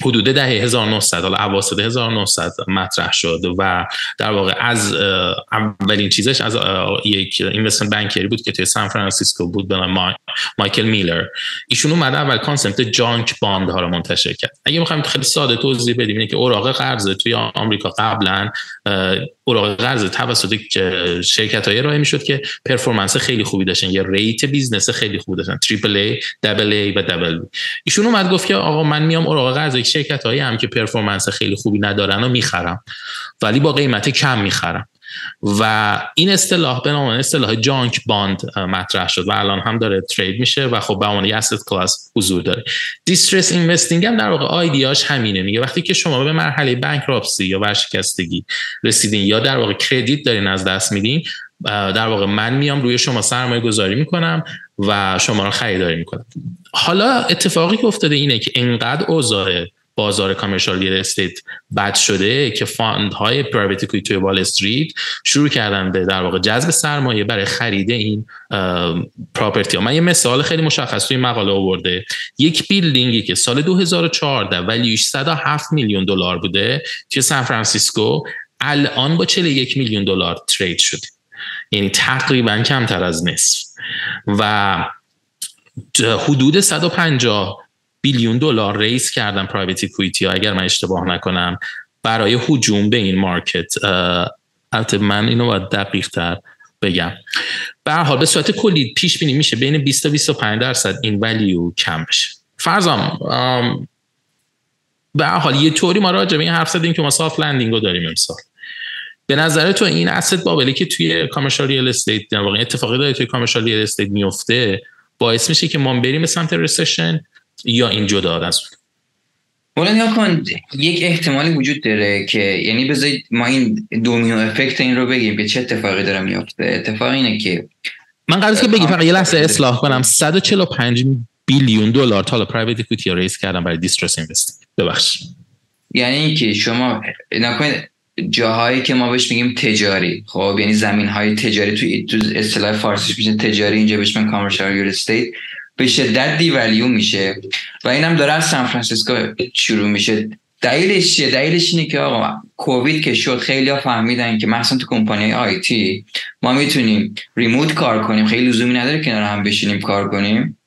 حدود دهه 1900 حالا اواسط 1900 مطرح شد و در واقع از اولین چیزش از یک investment banker ی بود که توی سان فرانسیسکو بود به نام مایکل میلکن. ایشون اومد اول concept junk bond ها رو منتشر کرد. اگه می‌خوایم خیلی ساده توضیح بدیم اینه که اوراق قرض توی آمریکا قبلا اوراق قرض توسط شرکت های ارائه می‌شد که performance خیلی خوبی داشتن یه rate business خیلی خوبی داشتن triple A double A و double ایشون اومد گفت که آقا من میام اوراق قرض شرکت هایی هم که performance خیلی خوبی ندارن و می‌خرم ولی با قیمت کم می‌خرم. و این اصطلاح به نام اصطلاح junk bond مطرح شد و الان هم داره trade میشه و خب به عنوان asset class حضور داره. distressed investing هم در واقع idea ش همینه. میگه وقتی که شما به مرحله bankruptcy یا ورشکستگی رسیدین یا در واقع credit دارین از دست میدین در واقع من میام روی شما سرمایه گذاری می‌کنم و شما رو خریداری می‌کنم. حالا اتفاقی که افتاده اینه که انقدر اوضاع بازار commercial real estate بد شده که fund های private equity توی وال استریت شروع کردن به در واقع جذب سرمایه برای خرید این property ها. من یه مثال خیلی مشخص توی مقاله آورده. یک building ی که سال 2014 value ش 107 میلیون دلار بوده توی سان فرانسیسکو الان با 41 میلیون دلار trade شده. یعنی تقریبا کمتر از نصف. و حدود 150 billion دلار raise کردن private equity ها اگر من اشتباه نکنم. برای هجوم به این market البته من اینو باید دقیق تر بگم. به حال به صورت کلی پیش بینی میشه بین 20 تا 25 درصد این value کم بشه. فرزام به حال یه طوری ما راجع به این حرف زدیم که ما soft landing رو داریم امسال. به نظر تو این asset bubble ی که توی commercial real estate در واقع اتفاقی داره توی commercial real estate میفته باعث میشه که ما بریم به سمت recession یا این جدا از مولا کن یک احتمالی وجود داره که یعنی بذارید ما این domino effect این رو بگیم که چه اتفاقی داره میفته اتفاق اینه که من قرار که بگیم فقط یه لحظه اصلاح کنم. 145 billion دلار تا private equity raise کردن برای distressed investing ببخش یعنی اینکه شما نگا کنید جاهایی که ما بهش میگیم تجاری. خب یعنی زمین های تجاری تو تو اصطلاح فارسیش میشه تجاری اینجا بهش میگن commercial real estate به شدت devalue میشه. و اینم داره از فرانسیسکو شروع میشه. دلیلش چیه؟ دلیلش اینه که آقا کووید که شد خیلی ها فهمیدن که مثلا تو کمپانی IT ما می‌تونیم remote کار کنیم. خیلی لزومی نداره کنار هم بشینیم کار کنیم.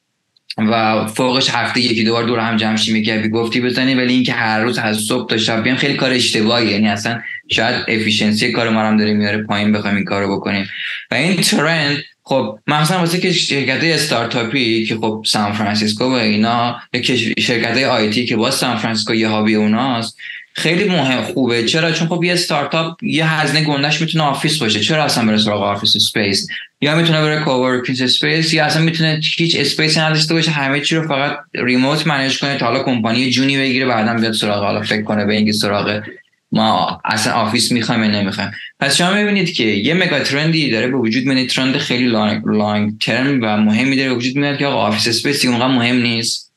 و فوقش هفته یکی دو بار دور هم جمع شیم یه گپ و گفتی بزنیم ولی اینکه هر روز از صبح تا شب بیام خیلی کار اشتباهی. یعنی اصلا شاید efficiency کار ما هم داره میاره پایین بخوایم این کارو بکنیم. و این trend خب مثلا واسه که شرکت استارتاپی که خب سان فرانسیسکو و اینا شرکت های IT که با سان فرانسیسکو یه hub ی اوناست خیلی مهم خوبه. چرا؟ چون خب یه استارتاپ یه هزینه گندش می‌تونه office باشه. چرا اصلا بره سراغ office space یا می‌تونه بره coworking space یا اصلا می‌تونه هیچ space نداشته باشه همه چی رو فقط remote manage کنه تا حالا کمپانی جونی بگیره بعدا بیاد سراغ حالا فکر کنه به اینکه سراغ ما اصلا office می‌خوایم یا نمی‌خوایم. پس شما می‌بینید که یه mega trend ی داره به وجود میاد. trend خیلی long, long term و مهمی داره به وجود میاد که آقا office space اونقدر مهم نیست.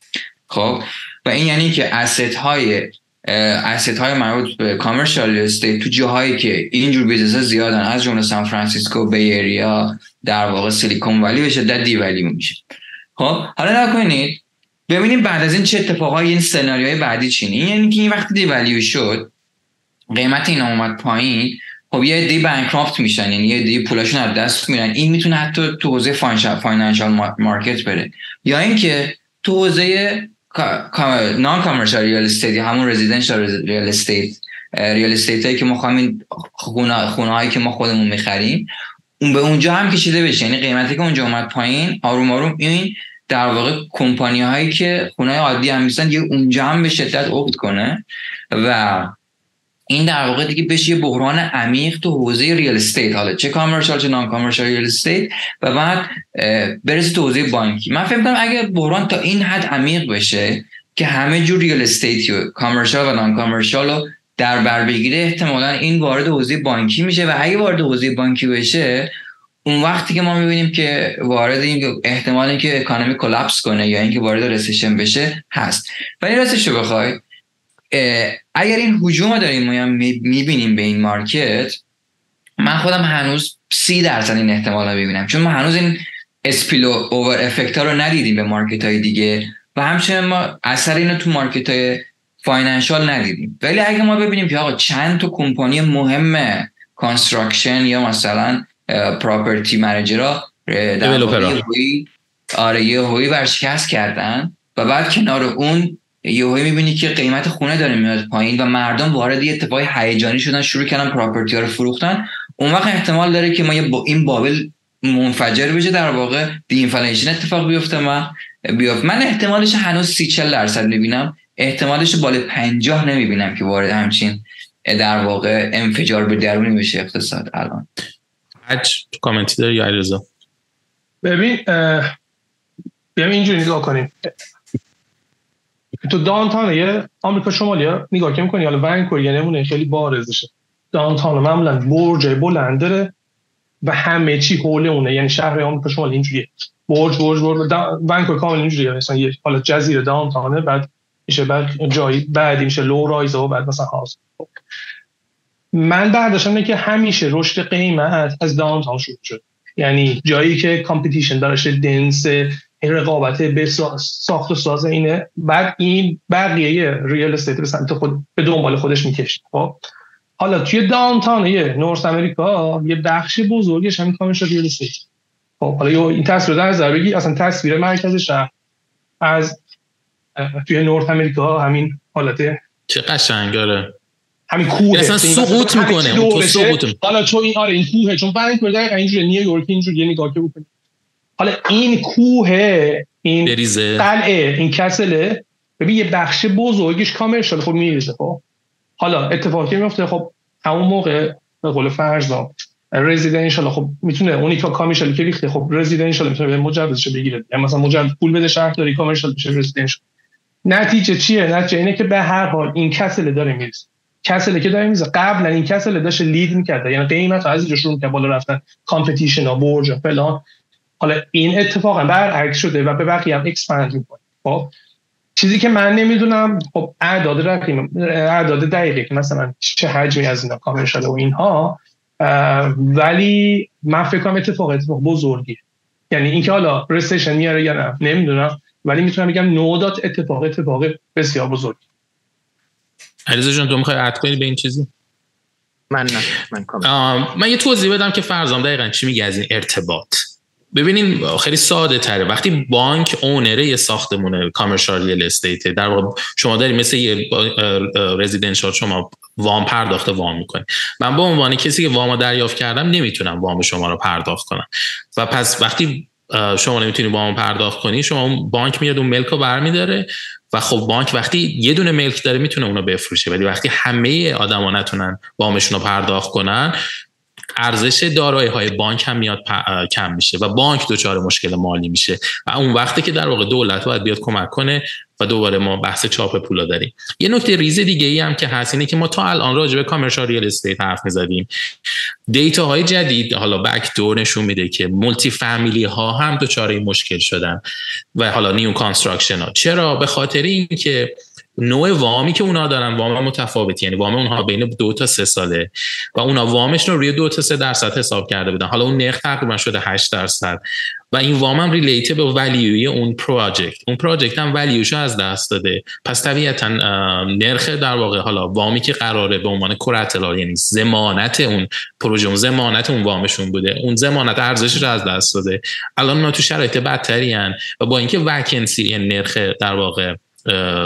خب؟ و این یعنی که asset های asset های مربوط به commercial estate تو جاهایی که اینجور business زیادن از جمله سان فرانسیسکو Bay Area در واقع سیلیکون ولی به شدت ولی میشه. خب؟ حالا نگا کنید. ببینیم بعد از این چه اتفاقایی این سناریوهای بعدی چین. یعنی که این وقتی devalue شد. قیمت این اومد پایین خب یه عده bankrupt میشن یعنی یه عده پولاشون از دست میرن. این می‌تونه حتی تو حوزه financial market بره. یا اینکه تو حوزه non-commercial real estate همون residential real estate real estate که ما خواهیم خونه, خونه هایی که ما خودمون می‌خریم اون به اونجا هم کشیده بشه. یعنی قیمتی که اونجا اومد پایین آروم آروم این در واقع کمپانی هایی که خونه عادی هم میستن یه اونجا هم به شدت افت کنه و این در واقع دیگه بشه یه بحران عمیق تو حوزه real estate. حالا چه commercial چه non-commercial real estate و بعد برسه تو حوزه بانکی. من فکر کنم اگه بحران تا این حد عمیق بشه که همه جور real estate و commercial و non-commercial رو در بر بگیره احتمالا این وارد حوزه بانکی میشه و اگه وارد حوزه بانکی بشه اون وقتی که ما می‌بینیم که وارد این احتمال اینکه economy collapse کنه یا اینکه وارد recession بشه هست. ولی راستش رو بخوای اگر این هجوم داریم ما می‌بینیم به این market من خودم هنوز سی درصد این احتمال رو ببینم چون ما هنوز این spillover effect ها رو ندیدیم به market های دیگه و همچنین ما اثر اینو تو market های financial ندیدیم. ولی اگه ما ببینیم که آقا چند تا کمپانی مهم construction یا مثلا property manager ها در آره یه هوی ورشکست کردن و بعد کنار اون یهو می‌بینی که قیمت خونه داره میاد پایین و مردم وارد یه اتفاقی هیجانی شدن شروع کردن property ها رو فروختن. اون وقت احتمال داره که ما با این bubble منفجر بشه در واقع deflation اتفاق بیفته من بیفته من احتمالش هنوز 30 40 درصد می‌بینم. احتمالش بالا 50 نمی‌بینم که وارد همچین در واقع انفجار به درونی بشه اقتصاد الان. حج کامنتی داری یا ببین بیام اینجوری نگاه کنیم. تو downtown یه آمریکا شمالی نگاه که می‌کنی حالا ونکور یه نمونه خیلی بارزشه. downtown معمولا برج بلند داره و همه چی حول اونه. یعنی شهر آمریکا شمالی اینجوریه. برج برج برج. ونکور کامل اینجوریه. مثلا یه حالا جزیره downtown ه بعد میشه بعد جایی بعدی میشه low rise و بعد مثلا house. من برداشتم که همیشه رشد قیمت از downtown شروع شد. یعنی جایی که competition داشته dense رقابت به ساخت و ساز اینه. بعد این بقیه real estate به سمت خود به دنبال خودش می‌کشه. خب؟ حالا توی داونتاون یه نورس امریکا یه بخش بزرگش همین کامش ریال استیت خب حالا این تصویر در نظر بگی اصلا تصویر مرکز شهر از توی نورت امریکا همین حالت چه قشنگ داره همین کوه. اصلا سقوط می‌کنه تو سقوط حالا چون این آره این کوه چون فرق کرده اینجوری نیویورک اینجوری نگاه که بکنی. حالا این کوه این قلعه این کسله ببین یه بخش بزرگش کامرشال خب میریزه خب. حالا اتفاقی میفته خب همون موقع به قول فرضا رزیدنشال خب می‌تونه اونی که کامیشال که ریخته خب رزیدنشال می‌تونه به مجوزش بگیره. یعنی مثلا مجوز پول بده شهرداری کامرشال بشه رزیدنشال نتیجه چیه؟ نتیجه اینه که به هر حال این کسله داره میریزه. کسله که داره میزه قبلا این کسله داشته لید می‌کرده. یعنی قیمت از اینجا شروع بالا رفتن کامپتیشن ها برج فلان. حالا این اتفاقا برعکس شده و به بقیه هم اکسپند می‌کنه. خب چیزی که من نمی‌دونم خب اعداد رقیم اعداد دقیقی که مثلا چه حجمی از اینا کامل شده و اینها ولی من فکر کنم اتفاق اتفاق بزرگی یعنی اینکه حالا رسیشن میاره یا نه نمی‌دونم ولی می‌تونم بگم نودات اتفاق اتفاق بسیار بزرگ علیزا جان تو می‌خوای اد کنی به این چیزی؟ من نه من من یه توضیح بدم که فرضم دقیقا چی میگه از این ارتباط؟ ببینین خیلی ساده تره. وقتی بانک اونره یه ساختمونه کامرشال ریل استیت در واقع شما داری مثل یه رزیدنشال شما وام پرداخت وام می‌کنی. من به عنوان کسی که وام دریافت کردم نمی‌تونم وام شما رو پرداخت کنم. و پس وقتی شما نمی‌تونی وام پرداخت کنی شما بانک میاد اون ملک رو برمیداره و خب بانک وقتی یه دونه ملک داره می‌تونه اونو بفروشه. ولی وقتی همه آدما نتونن وامشون رو پرداخت کنن ارزش دارایی های بانک هم میاد کم میشه و بانک دچار مشکل مالی میشه و اون وقتی که در واقع دولت باید بیاد کمک کنه و دوباره ما بحث چاپ پولا داریم. یه نکته ریز دیگه ای هم که هست اینه که ما تا الان راجع به commercial real estate حرف می‌زدیم. data های جدید حالا back door نشون میده که multi-family ها هم دچار مشکل شدن و حالا new construction ها چرا؟ به خاطر اینکه نوع وامی که اونا دارن وام متفاوتی یعنی وام اونها بین دو تا سه ساله. و اونا وامشون رو روی دو تا سه درصد حساب کرده بودن. حالا اون نرخ تقریبا شده 8 درصد. و این وام هم ریلیته به ولیوی اون پروژکت اون پروژکت هم ولیوشو از دست داده. پس طبیعتا نرخ در واقع حالا وامی که قراره به عنوان کراتلار یعنی زمانت اون پروژه اون زمانت اون وامشون بوده. اون زمانت ارزشش رو از دست داده. الان ما تو شرایط بدتری و با اینکه وکنسی یعنی نرخ در واقع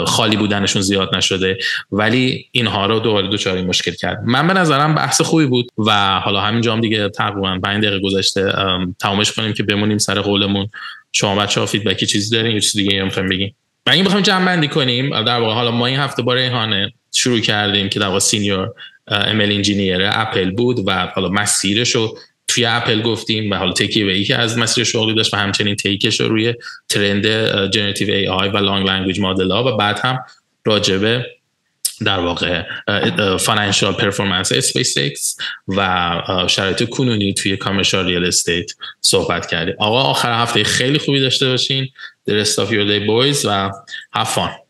خالی بودنشون زیاد نشده. ولی اینها رو دوباره دچار مشکل کرد. من به نظرم بحث خوبی بود و حالا همینجا هم دیگه تقریبا 5 دقیقه گذشته. تمامش کنیم که بمونیم سر قولمون. شما بچه ها feedback ی چیزی دارین یا چیز دیگه هم بگیم و این بخوایم جمع بندی کنیم در واقع حالا ما این هفته با ریحانه شروع کردیم که در واقع senior ML engineer اپل بود و حالا مسیرش رو توی اپل گفتیم و حالا تکی ای که از مسیر شغلی داشت و همچنین تیکش رو روی trend generative AI و large language model ها و بعد هم راجبه در واقع financial performance اسپیس ایکس و شرایط کنونی توی commercial real estate صحبت کردیم. آقا آخر هفته خیلی خوبی داشته باشین. The rest of your day boys و have fun.